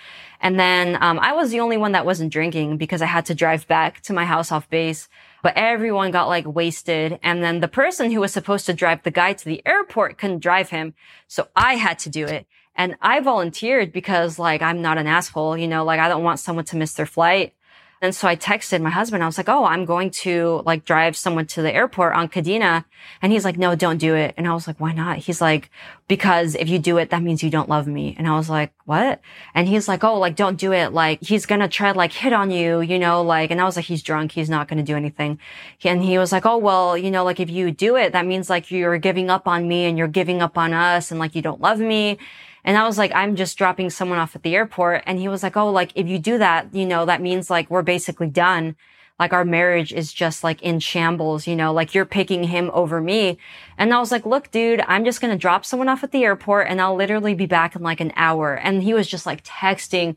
And then, um, I was the only one that wasn't drinking because I had to drive back to my house off base. But everyone got like wasted. And then the person who was supposed to drive the guy to the airport couldn't drive him. So I had to do it. And I volunteered because like I'm not an asshole, you know, like I don't want someone to miss their flight. And so I texted my husband. I was like, Oh, I'm going to like drive someone to the airport on Kadena. And he's like, no, don't do it. And I was like, why not? He's like, because if you do it, that means you don't love me. And I was like, what? And he's like, oh, like, don't do it. Like, he's going to try to like hit on you, you know, like, and I was like, he's drunk. He's not going to do anything. And he was like, oh, well, you know, like if you do it, that means like you're giving up on me and you're giving up on us and like you don't love me. And I was like, I'm just dropping someone off at the airport. And he was like, Oh, like if you do that, you know, that means like we're basically done. Like our marriage is just like in shambles, you know, like you're picking him over me. And I was like, look, dude, I'm just going to drop someone off at the airport and I'll literally be back in like an hour. And he was just like texting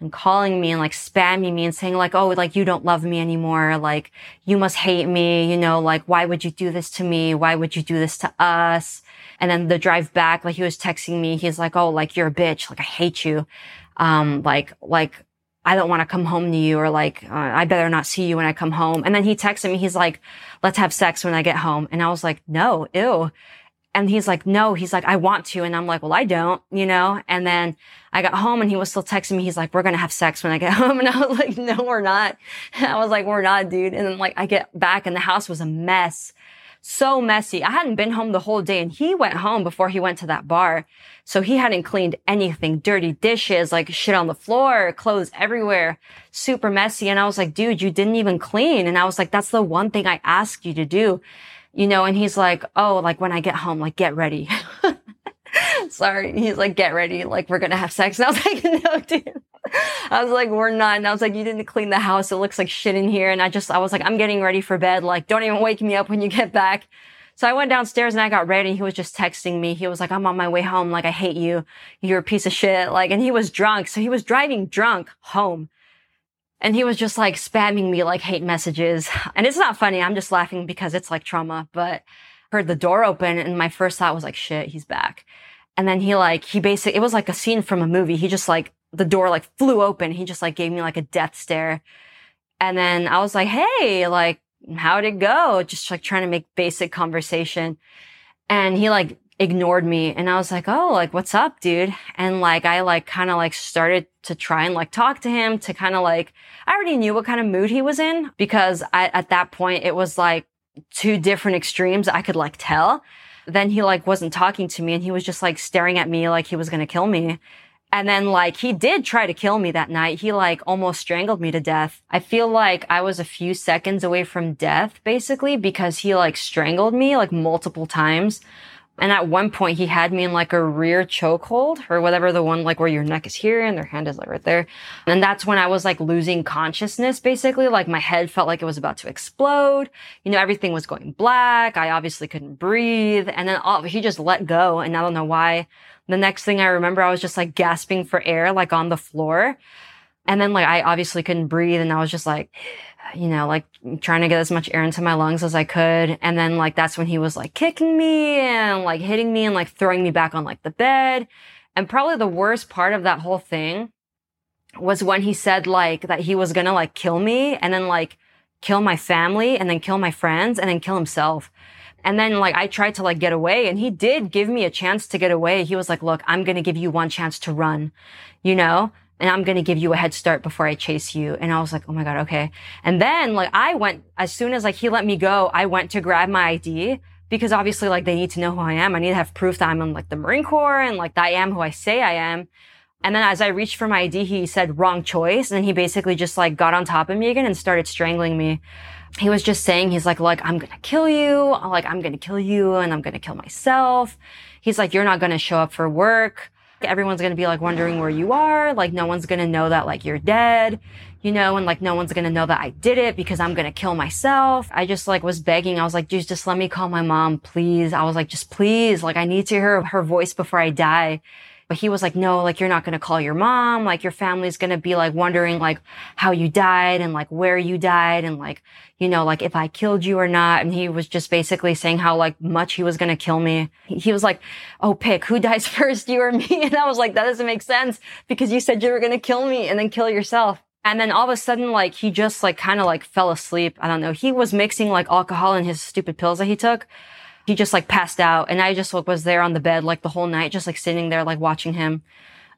and calling me and like spamming me and saying like, oh, like you don't love me anymore. Like you must hate me. You know, like why would you do this to me? Why would you do this to us? And then the drive back, like he was texting me. He's like, Oh, like you're a bitch. Like I hate you. Um, like, like I don't want to come home to you or like, uh, I better not see you when I come home. And then he texted me. He's like, let's have sex when I get home. And I was like, no, ew. And he's like, no, he's like, I want to. And I'm like, well, I don't, you know? And then I got home and he was still texting me. He's like, we're going to have sex when I get [LAUGHS] home. And I was like, no, we're not. [LAUGHS] I was like, we're not, dude. And then like I get back and the house was a mess so messy. I hadn't been home the whole day and he went home before he went to that bar. So he hadn't cleaned anything, dirty dishes, like shit on the floor, clothes everywhere, super messy. And I was like, dude, you didn't even clean. And I was like, that's the one thing I asked you to do, you know? And he's like, oh, like when I get home, like get ready. [LAUGHS] Sorry. He's like, get ready. Like we're going to have sex. And [LAUGHS] I was like, no, dude. [LAUGHS] I was like, we're not. And I was like, you didn't clean the house. It looks like shit in here. And I just, I was like, I'm getting ready for bed. Like, don't even wake me up when you get back. So I went downstairs and I got ready. He was just texting me. He was like, I'm on my way home. Like, I hate you. You're a piece of shit. Like, and he was drunk. So he was driving drunk home. And he was just like spamming me like hate messages. [SIGHS] And it's not funny. I'm just laughing because it's like trauma, but heard the door open and my first thought was like, shit, he's back. And then he like, he basically, it was like a scene from a movie. He just like the door like flew open. He just like gave me like a death stare. And then I was like, Hey, like, how'd it go? Just like trying to make basic conversation. And he like ignored me and I was like, Oh, like, what's up, dude? And like, I like kind of like started to try and like talk to him to kind of like, I already knew what kind of mood he was in because I, at that point it was like two different extremes. I could like tell. Then he like wasn't talking to me and he was just like staring at me like he was going to kill me. And then like he did try to kill me that night. He like almost strangled me to death. I feel like I was a few seconds away from death basically because he like strangled me like multiple times. And at one point he had me in like a rear chokehold or whatever the one like where your neck is here and their hand is like right there. And that's when I was like losing consciousness basically. Like my head felt like it was about to explode. You know, everything was going black. I obviously couldn't breathe. And then all, he just let go. And I don't know why. The next thing I remember, I was just like gasping for air, like on the floor. And then like I obviously couldn't breathe and I was just like, you know, like trying to get as much air into my lungs as I could. And then like that's when he was like kicking me and like hitting me and like throwing me back on like the bed. And probably the worst part of that whole thing was when he said like that he was gonna like kill me and then like kill my family and then kill my friends and then kill himself. And then like I tried to like get away and he did give me a chance to get away. He was like, look, I'm going to give you one chance to run, you know, and I'm going to give you a head start before I chase you. And I was like, oh my God, okay. And then like I went, as soon as like he let me go, I went to grab my ID because obviously like they need to know who I am. I need to have proof that I'm in like the Marine Corps and like that I am who I say I am. And then as I reached for my ID, he said wrong choice. And he basically just like got on top of me again and started strangling me he was just saying, he's like, like, I'm going to kill you. Like, I'm going to kill you and I'm going to kill myself. He's like, you're not going to show up for work. Everyone's going to be like wondering where you are. Like, no one's going to know that like you're dead, you know, and like no one's going to know that I did it because I'm going to kill myself. I just like was begging. I was like, just, just let me call my mom, please. I was like, just please. Like, I need to hear her voice before I die. But he was like, no, like you're not going to call your mom. Like your family's going to be like wondering like how you died and like where you died and like, you know, like if I killed you or not. And he was just basically saying how like much he was going to kill me. He was like, oh, pick who [LAUGHS] dies first, you or me. [LAUGHS] And I was like, that doesn't make sense because you said you were going to kill me and then kill yourself. And then all of a sudden, like, he just like kind of like fell asleep. I don't know. He was mixing like alcohol in his stupid pills that he took he just like passed out and I just like was there on the bed like the whole night, just like sitting there like watching him.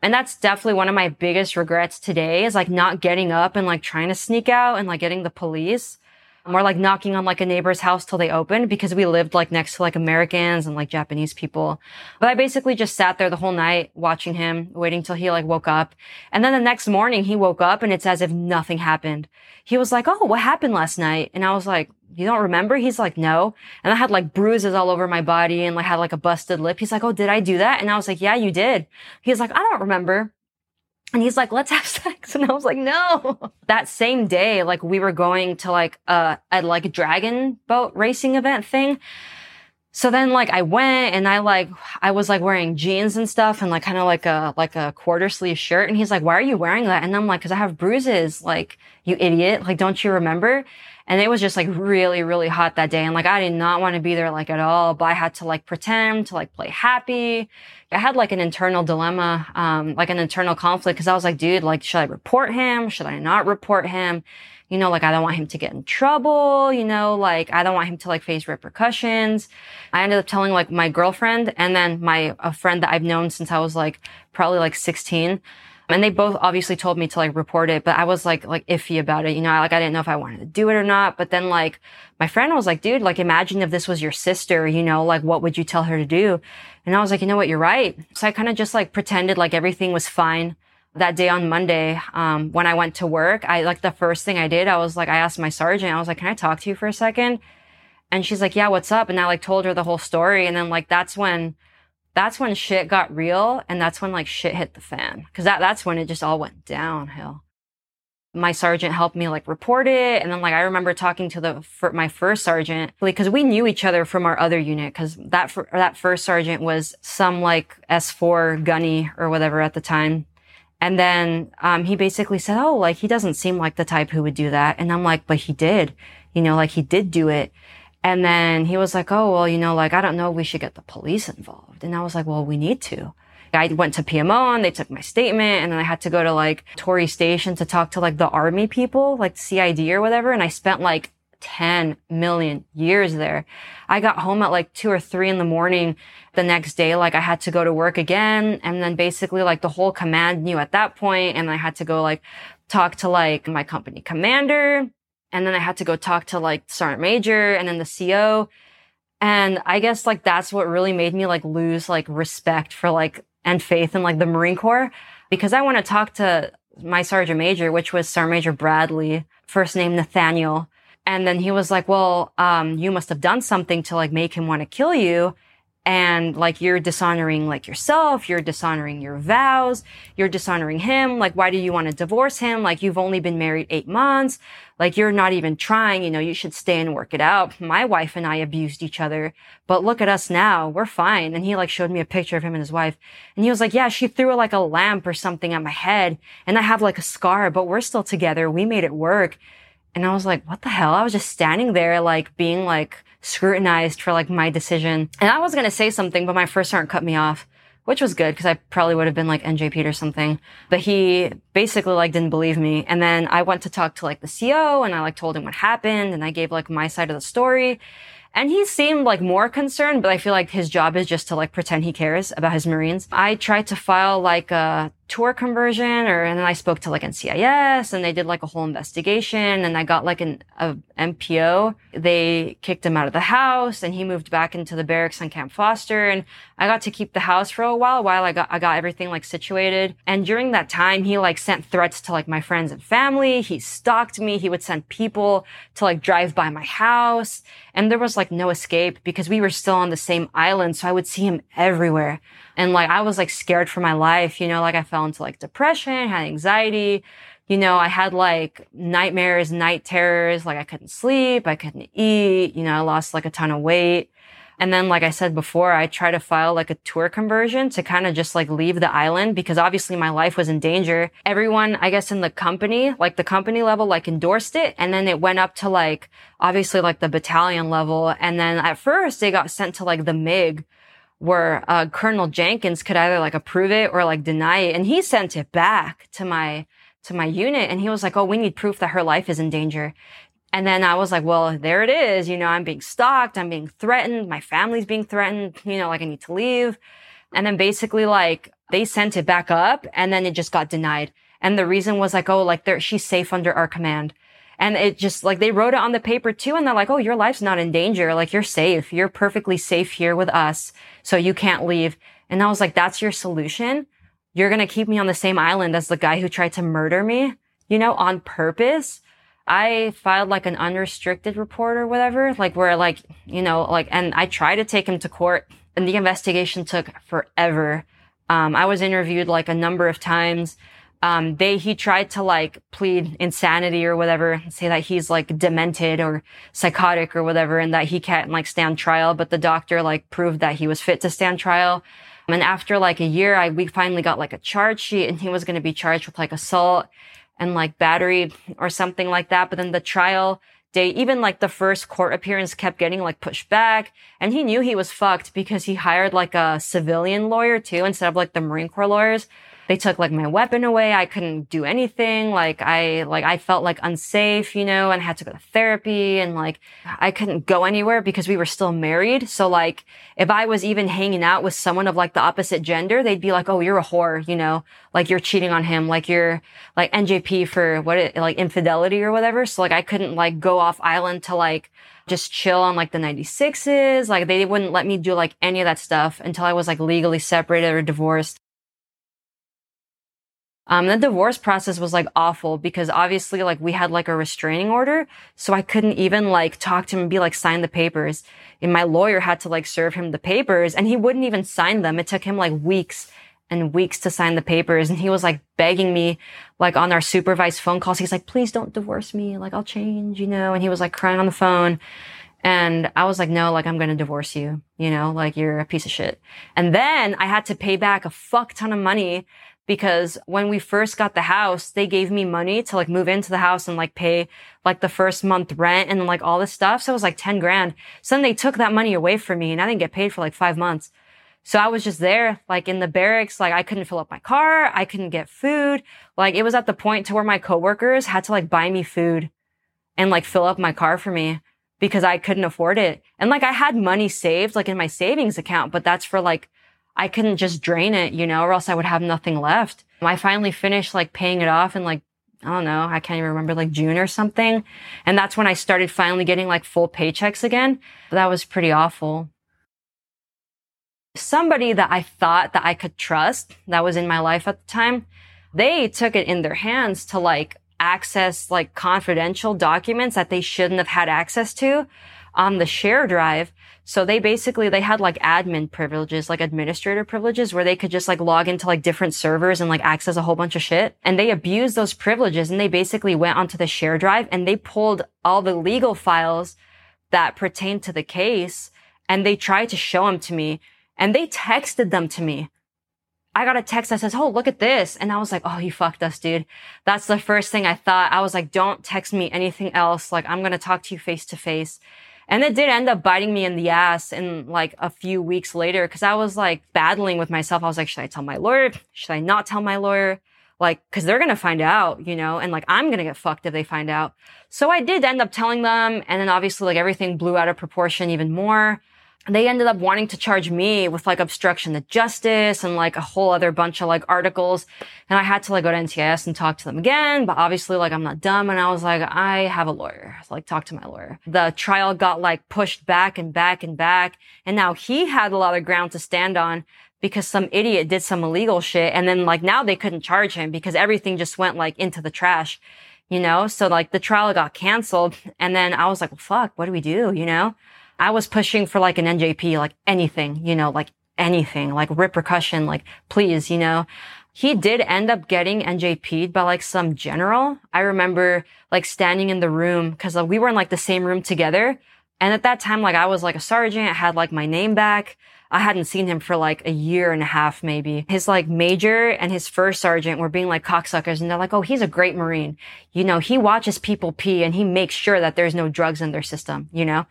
And that's definitely one of my biggest regrets today is like not getting up and like trying to sneak out and like getting the police or like knocking on like a neighbor's house till they opened because we lived like next to like Americans and like Japanese people. But I basically just sat there the whole night watching him, waiting till he like woke up. And then the next morning he woke up and it's as if nothing happened. He was like, Oh, what happened last night? And I was like, you don't remember? He's like, no. And I had like bruises all over my body and like had like a busted lip. He's like, oh, did I do that? And I was like, yeah, you did. He's like, I don't remember. And he's like, let's have [LAUGHS] sex. And I was like, no. That same day, like we were going to like a, a like dragon boat racing event thing. So then like I went and I like, I was like wearing jeans and stuff and like kind of like a, like a quarter sleeve shirt. And he's like, why are you wearing that? And I'm like, cause I have bruises. Like, you idiot. Like, don't you remember? And it was just like really, really hot that day. And like, I did not want to be there like at all, but I had to like pretend to like play happy. I had like an internal dilemma, um, like an internal conflict. Cause I was like, dude, like, should I report him? Should I not report him? You know, like I don't want him to get in trouble, you know, like I don't want him to like face repercussions. I ended up telling like my girlfriend and then my, a friend that I've known since I was like probably like 16. And they both obviously told me to like report it, but I was like, like iffy about it. You know, like I didn't know if I wanted to do it or not. But then like my friend was like, dude, like imagine if this was your sister, you know, like what would you tell her to do? And I was like, you know what? You're right. So I kind of just like pretended like everything was fine that day on Monday, um, when I went to work, I like the first thing I did, I was like, I asked my sergeant, I was like, can I talk to you for a second? And she's like, yeah, what's up? And I like told her the whole story. And then like, that's when that's when shit got real and that's when like shit hit the fan. Cause that, that's when it just all went downhill. My sergeant helped me like report it. And then like I remember talking to the, for my first sergeant, like, cause we knew each other from our other unit. Cause that, that first sergeant was some like S4 gunny or whatever at the time. And then, um, he basically said, Oh, like he doesn't seem like the type who would do that. And I'm like, but he did, you know, like he did do it. And then he was like, oh, well, you know, like, I don't know, we should get the police involved. And I was like, well, we need to. I went to PMO and they took my statement and then I had to go to like Torii Station to talk to like the army people, like CID or whatever. And I spent like 10 million years there. I got home at like two or three in the morning the next day. Like I had to go to work again. And then basically like the whole command knew at that point and I had to go like talk to like my company commander and then I had to go talk to like Sergeant Major and then the CO. And I guess like that's what really made me like lose like respect for like and faith in like the Marine Corps because I want to talk to my Sergeant Major, which was Sergeant Major Bradley, first name Nathaniel. And then he was like, well, um, you must have done something to like make him want to kill you and like you're dishonoring like yourself, you're dishonoring your vows, you're dishonoring him. Like, why do you want to divorce him? Like, you've only been married eight months. Like, you're not even trying. You know, you should stay and work it out. My wife and I abused each other, but look at us now. We're fine. And he like showed me a picture of him and his wife. And he was like, yeah, she threw like a lamp or something at my head and I have like a scar, but we're still together. We made it work. And I was like, what the hell? I was just standing there, like being like, scrutinized for like my decision. And I was going to say something, but my first sergeant cut me off, which was good because I probably would have been like NJP or something. But he basically like didn't believe me. And then I went to talk to like the CO and I like told him what happened and I gave like my side of the story. And he seemed like more concerned, but I feel like his job is just to like pretend he cares about his Marines. I tried to file like a tour conversion or, and then I spoke to like NCIS and they did like a whole investigation and I got like an a MPO. They kicked him out of the house and he moved back into the barracks on Camp Foster and I got to keep the house for a while while I got, I got everything like situated. And during that time, he like sent threats to like my friends and family. He stalked me. He would send people to like drive by my house and there was like no escape because we were still on the same island. So I would see him everywhere. And like, I was like scared for my life, you know, like I fell into like depression, had anxiety. You know, I had like nightmares, night terrors, like I couldn't sleep, I couldn't eat, you know, I lost like a ton of weight. And then, like I said before, I tried to file like a tour conversion to kind of just like leave the island because obviously my life was in danger. Everyone, I guess in the company, like the company level, like endorsed it. And then it went up to like, obviously like the battalion level. And then at first they got sent to like the MIG where uh, Colonel Jenkins could either like approve it or like deny it. And he sent it back to my to my unit and he was like, Oh, we need proof that her life is in danger. And then I was like, well, there it is. You know, I'm being stalked. I'm being threatened. My family's being threatened. You know, like I need to leave. And then basically like they sent it back up and then it just got denied. And the reason was like, oh, like she's safe under our command. And it just like they wrote it on the paper too. And they're like, oh, your life's not in danger. Like you're safe. You're perfectly safe here with us. So you can't leave. And I was like, that's your solution. You're going to keep me on the same island as the guy who tried to murder me, you know, on purpose. I filed like an unrestricted report or whatever, like where like, you know, like, and I tried to take him to court and the investigation took forever. Um, I was interviewed like a number of times um, they, he tried to like plead insanity or whatever, say that he's like demented or psychotic or whatever, and that he can't like stand trial. But the doctor like proved that he was fit to stand trial. And after like a year, I, we finally got like a charge sheet and he was going to be charged with like assault and like battery or something like that. But then the trial day, even like the first court appearance kept getting like pushed back. And he knew he was fucked because he hired like a civilian lawyer too, instead of like the Marine Corps lawyers they took like my weapon away. I couldn't do anything. Like I, like I felt like unsafe, you know, and I had to go to therapy and like I couldn't go anywhere because we were still married. So like if I was even hanging out with someone of like the opposite gender, they'd be like, Oh, you're a whore, you know, like you're cheating on him, like you're like NJP for what it, like infidelity or whatever. So like I couldn't like go off island to like just chill on like the 96s. Like they wouldn't let me do like any of that stuff until I was like legally separated or divorced. Um, the divorce process was like awful because obviously like we had like a restraining order. So I couldn't even like talk to him and be like, sign the papers. And my lawyer had to like serve him the papers and he wouldn't even sign them. It took him like weeks and weeks to sign the papers. And he was like begging me like on our supervised phone calls. He's like, please don't divorce me. Like I'll change, you know? And he was like crying on the phone. And I was like, no, like I'm going to divorce you, you know, like you're a piece of shit. And then I had to pay back a fuck ton of money because when we first got the house, they gave me money to like move into the house and like pay like the first month rent and like all this stuff. So it was like 10 grand. So then they took that money away from me and I didn't get paid for like five months. So I was just there, like in the barracks, like I couldn't fill up my car. I couldn't get food. Like it was at the point to where my coworkers had to like buy me food and like fill up my car for me because I couldn't afford it. And like I had money saved like in my savings account, but that's for like I couldn't just drain it, you know, or else I would have nothing left. I finally finished like paying it off in like, I don't know, I can't even remember like June or something. And that's when I started finally getting like full paychecks again. That was pretty awful. Somebody that I thought that I could trust that was in my life at the time, they took it in their hands to like access like confidential documents that they shouldn't have had access to on the share drive. So they basically, they had like admin privileges, like administrator privileges where they could just like log into like different servers and like access a whole bunch of shit. And they abused those privileges and they basically went onto the share drive and they pulled all the legal files that pertain to the case and they tried to show them to me and they texted them to me. I got a text that says, Oh, look at this. And I was like, Oh, you fucked us, dude. That's the first thing I thought. I was like, don't text me anything else. Like, I'm going to talk to you face to face. And it did end up biting me in the ass in like a few weeks later because I was like battling with myself. I was like, should I tell my lawyer? Should I not tell my lawyer? Like, cause they're to find out, you know, and like I'm to get fucked if they find out. So I did end up telling them. And then obviously like everything blew out of proportion even more they ended up wanting to charge me with like obstruction of justice and like a whole other bunch of like articles. And I had to like go to NTS and talk to them again. But obviously like I'm not dumb. And I was like, I have a lawyer. So, like talk to my lawyer. The trial got like pushed back and back and back. And now he had a lot of ground to stand on because some idiot did some illegal shit. And then like now they couldn't charge him because everything just went like into the trash, you know? So like the trial got canceled. And then I was like, well, fuck, what do we do? You know? I was pushing for like an NJP, like anything, you know, like anything, like repercussion, like please, you know. He did end up getting NJP'd by like some general. I remember like standing in the room because like, we were in like the same room together. And at that time, like I was like a sergeant, I had like my name back. I hadn't seen him for like a year and a half, maybe. His like major and his first sergeant were being like cocksuckers and they're like, Oh, he's a great Marine. You know, he watches people pee and he makes sure that there's no drugs in their system, you know?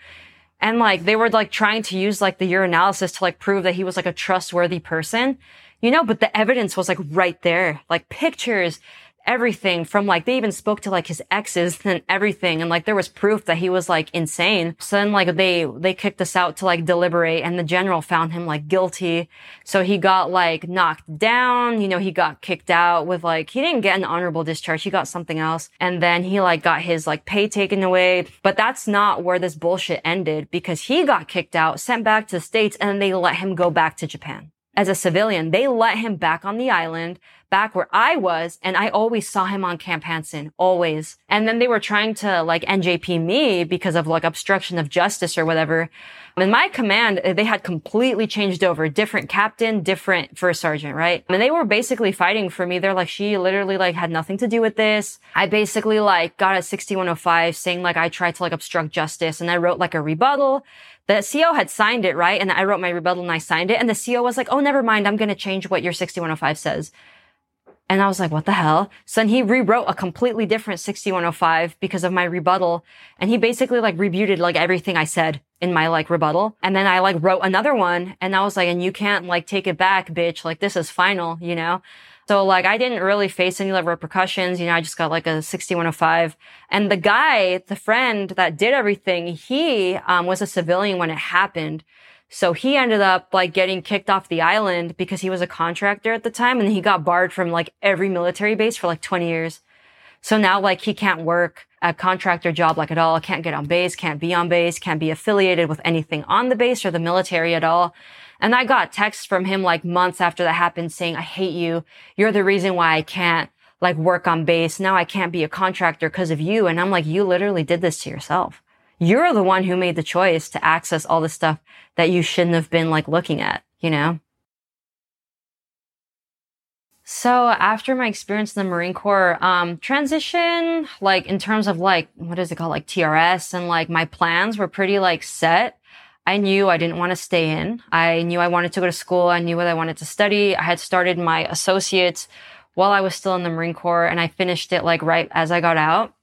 And like they were like trying to use like the urinalysis to like prove that he was like a trustworthy person, you know, but the evidence was like right there, like pictures, everything from like they even spoke to like his exes and everything and like there was proof that he was like insane. So then like they they kicked us out to like deliberate and the general found him like guilty. So he got like knocked down you know he got kicked out with like he didn't get an honorable discharge he got something else. And then he like got his like pay taken away. But that's not where this bullshit ended because he got kicked out sent back to the states and they let him go back to Japan. As a civilian. They let him back on the island, back where I was, and I always saw him on Camp Hansen, always. And then they were trying to like NJP me because of like obstruction of justice or whatever. In my command, eh, they had completely changed over, different captain, different first sergeant, right? And they were basically fighting for me. They're like, she literally like had nothing to do with this. I basically like got a 6105 saying like I tried to like obstruct justice and I wrote like a rebuttal the CO had signed it, right? And I wrote my rebuttal and I signed it. And the CO was like, oh, never mind. I'm going to change what your 6105 says. And I was like, what the hell? So then he rewrote a completely different 6105 because of my rebuttal. And he basically like rebuted like everything I said in my like rebuttal. And then I like wrote another one and I was like, and you can't like take it back, bitch. Like this is final, you know? So like I didn't really face any like repercussions. You know, I just got like a 6105. And the guy, the friend that did everything, he um, was a civilian when it happened. So he ended up like getting kicked off the island because he was a contractor at the time and he got barred from like every military base for like 20 years. So now like he can't work a contractor job like at all, can't get on base, can't be on base, can't be affiliated with anything on the base or the military at all. And I got texts from him like months after that happened saying, I hate you. You're the reason why I can't like work on base. Now I can't be a contractor because of you. And I'm like, you literally did this to yourself. You're the one who made the choice to access all the stuff that you shouldn't have been like looking at, you know? So after my experience in the Marine Corps, um, transition, like in terms of like, what is it called? Like TRS and like my plans were pretty like set. I knew I didn't want to stay in. I knew I wanted to go to school. I knew what I wanted to study. I had started my associates while I was still in the Marine Corps and I finished it like right as I got out.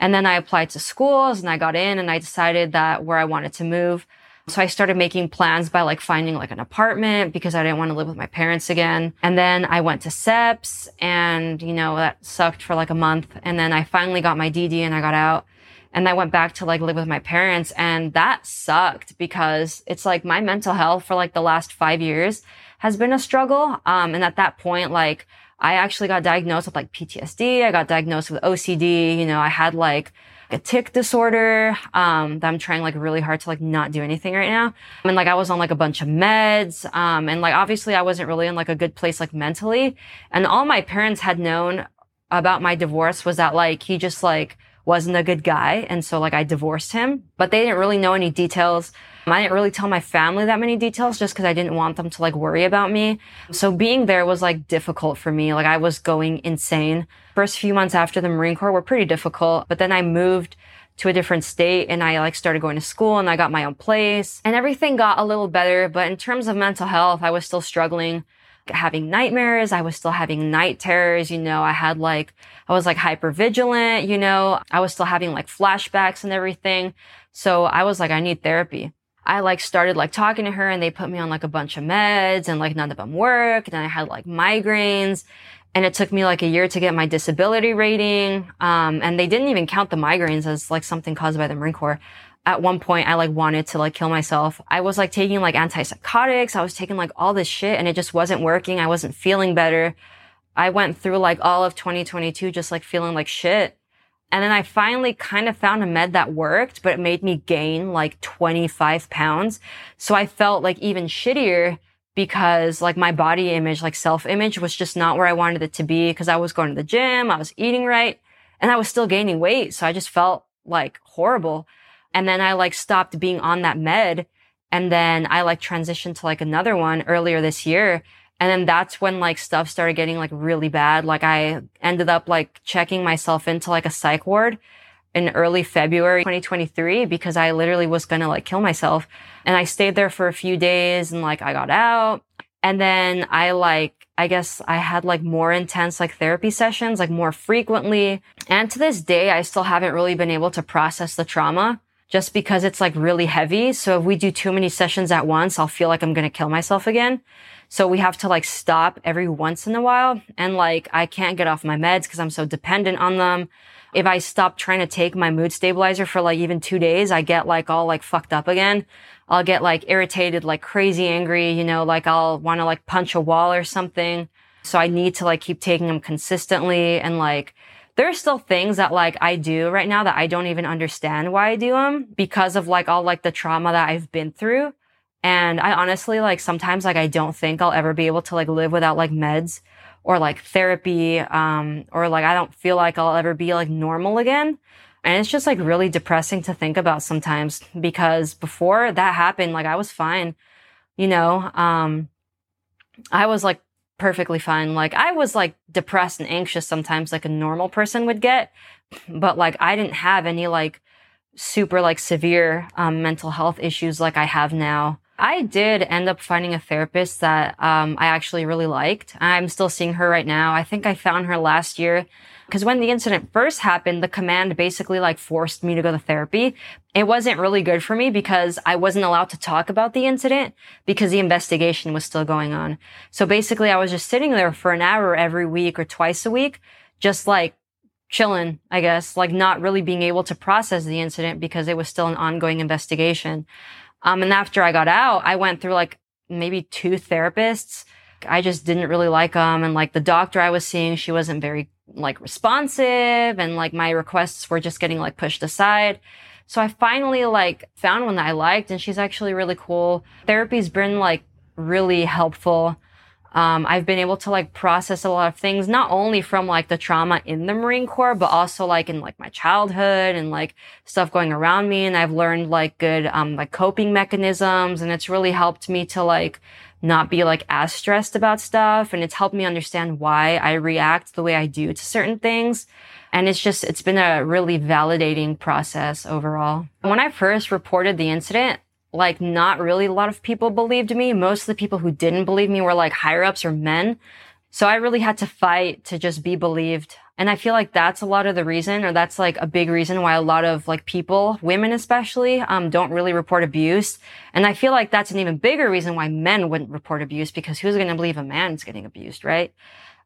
And then I applied to schools and I got in and I decided that where I wanted to move. So I started making plans by like finding like an apartment because I didn't want to live with my parents again. And then I went to SEPS and, you know, that sucked for like a month. And then I finally got my DD and I got out and I went back to like live with my parents and that sucked because it's like my mental health for like the last five years has been a struggle. Um, and at that point, like I actually got diagnosed with like PTSD. I got diagnosed with OCD. You know, I had like a tic disorder, um, that I'm trying like really hard to like not do anything right now. And like I was on like a bunch of meds. Um, and like obviously I wasn't really in like a good place like mentally. And all my parents had known about my divorce was that like he just like wasn't a good guy. And so like I divorced him, but they didn't really know any details. I didn't really tell my family that many details just because I didn't want them to like worry about me. So being there was like difficult for me. Like I was going insane. First few months after the Marine Corps were pretty difficult, but then I moved to a different state and I like started going to school and I got my own place and everything got a little better. But in terms of mental health, I was still struggling having nightmares. I was still having night terrors. You know, I had like, I was like hyper vigilant, you know, I was still having like flashbacks and everything. So I was like, I need therapy. I like started like talking to her and they put me on like a bunch of meds and like none of them worked. And I had like migraines and it took me like a year to get my disability rating. Um, and they didn't even count the migraines as like something caused by the Marine Corps at one point I like wanted to like kill myself. I was like taking like antipsychotics. I was taking like all this shit and it just wasn't working. I wasn't feeling better. I went through like all of 2022 just like feeling like shit. And then I finally kind of found a med that worked, but it made me gain like 25 pounds. So I felt like even shittier because like my body image, like self image was just not where I wanted it to be because I was going to the gym, I was eating right, and I was still gaining weight. So I just felt like horrible. And then I like stopped being on that med. And then I like transitioned to like another one earlier this year. And then that's when like stuff started getting like really bad. Like I ended up like checking myself into like a psych ward in early February 2023 because I literally was going to like kill myself. And I stayed there for a few days and like I got out. And then I like, I guess I had like more intense like therapy sessions, like more frequently. And to this day, I still haven't really been able to process the trauma just because it's like really heavy. So if we do too many sessions at once, I'll feel like I'm going to kill myself again. So we have to like stop every once in a while. And like, I can't get off my meds because I'm so dependent on them. If I stop trying to take my mood stabilizer for like even two days, I get like all like fucked up again. I'll get like irritated, like crazy angry, you know, like I'll want to like punch a wall or something. So I need to like keep taking them consistently and like, there are still things that like I do right now that I don't even understand why I do them because of like all like the trauma that I've been through. And I honestly like sometimes like I don't think I'll ever be able to like live without like meds or like therapy. Um, or like I don't feel like I'll ever be like normal again. And it's just like really depressing to think about sometimes because before that happened, like I was fine, you know, um, I was like perfectly fine. Like I was like depressed and anxious sometimes like a normal person would get, but like I didn't have any like super like severe um, mental health issues like I have now. I did end up finding a therapist that um, I actually really liked. I'm still seeing her right now. I think I found her last year because when the incident first happened, the command basically like forced me to go to therapy. It wasn't really good for me because I wasn't allowed to talk about the incident because the investigation was still going on. So basically I was just sitting there for an hour every week or twice a week, just like chilling, I guess, like not really being able to process the incident because it was still an ongoing investigation. Um, and after I got out, I went through like maybe two therapists. I just didn't really like them. And like the doctor I was seeing, she wasn't very like responsive and like my requests were just getting like pushed aside. So I finally like found one that I liked and she's actually really cool. Therapy's been like really helpful. Um, I've been able to like process a lot of things, not only from like the trauma in the Marine Corps, but also like in like my childhood and like stuff going around me. And I've learned like good, um, like coping mechanisms. And it's really helped me to like not be like as stressed about stuff. And it's helped me understand why I react the way I do to certain things. And it's just, it's been a really validating process overall. When I first reported the incident, like not really a lot of people believed me. Most of the people who didn't believe me were like higher ups or men. So I really had to fight to just be believed. And I feel like that's a lot of the reason, or that's like a big reason why a lot of like people, women especially, um, don't really report abuse. And I feel like that's an even bigger reason why men wouldn't report abuse because who's going to believe a man's getting abused, right?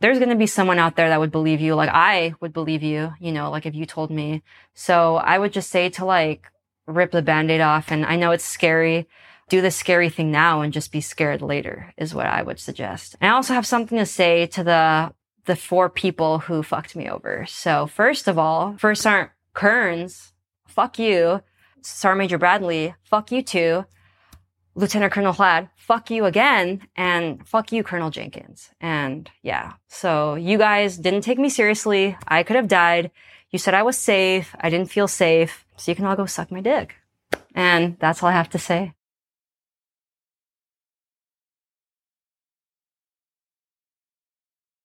There's going to be someone out there that would believe you. Like I would believe you, you know, like if you told me. So I would just say to like rip the band-aid off. And I know it's scary do the scary thing now and just be scared later is what I would suggest. And I also have something to say to the the four people who fucked me over. So first of all, First Sergeant Kearns, fuck you. Sergeant Major Bradley, fuck you too. Lieutenant Colonel Hladd, fuck you again. And fuck you, Colonel Jenkins. And yeah, so you guys didn't take me seriously. I could have died. You said I was safe. I didn't feel safe. So you can all go suck my dick. And that's all I have to say.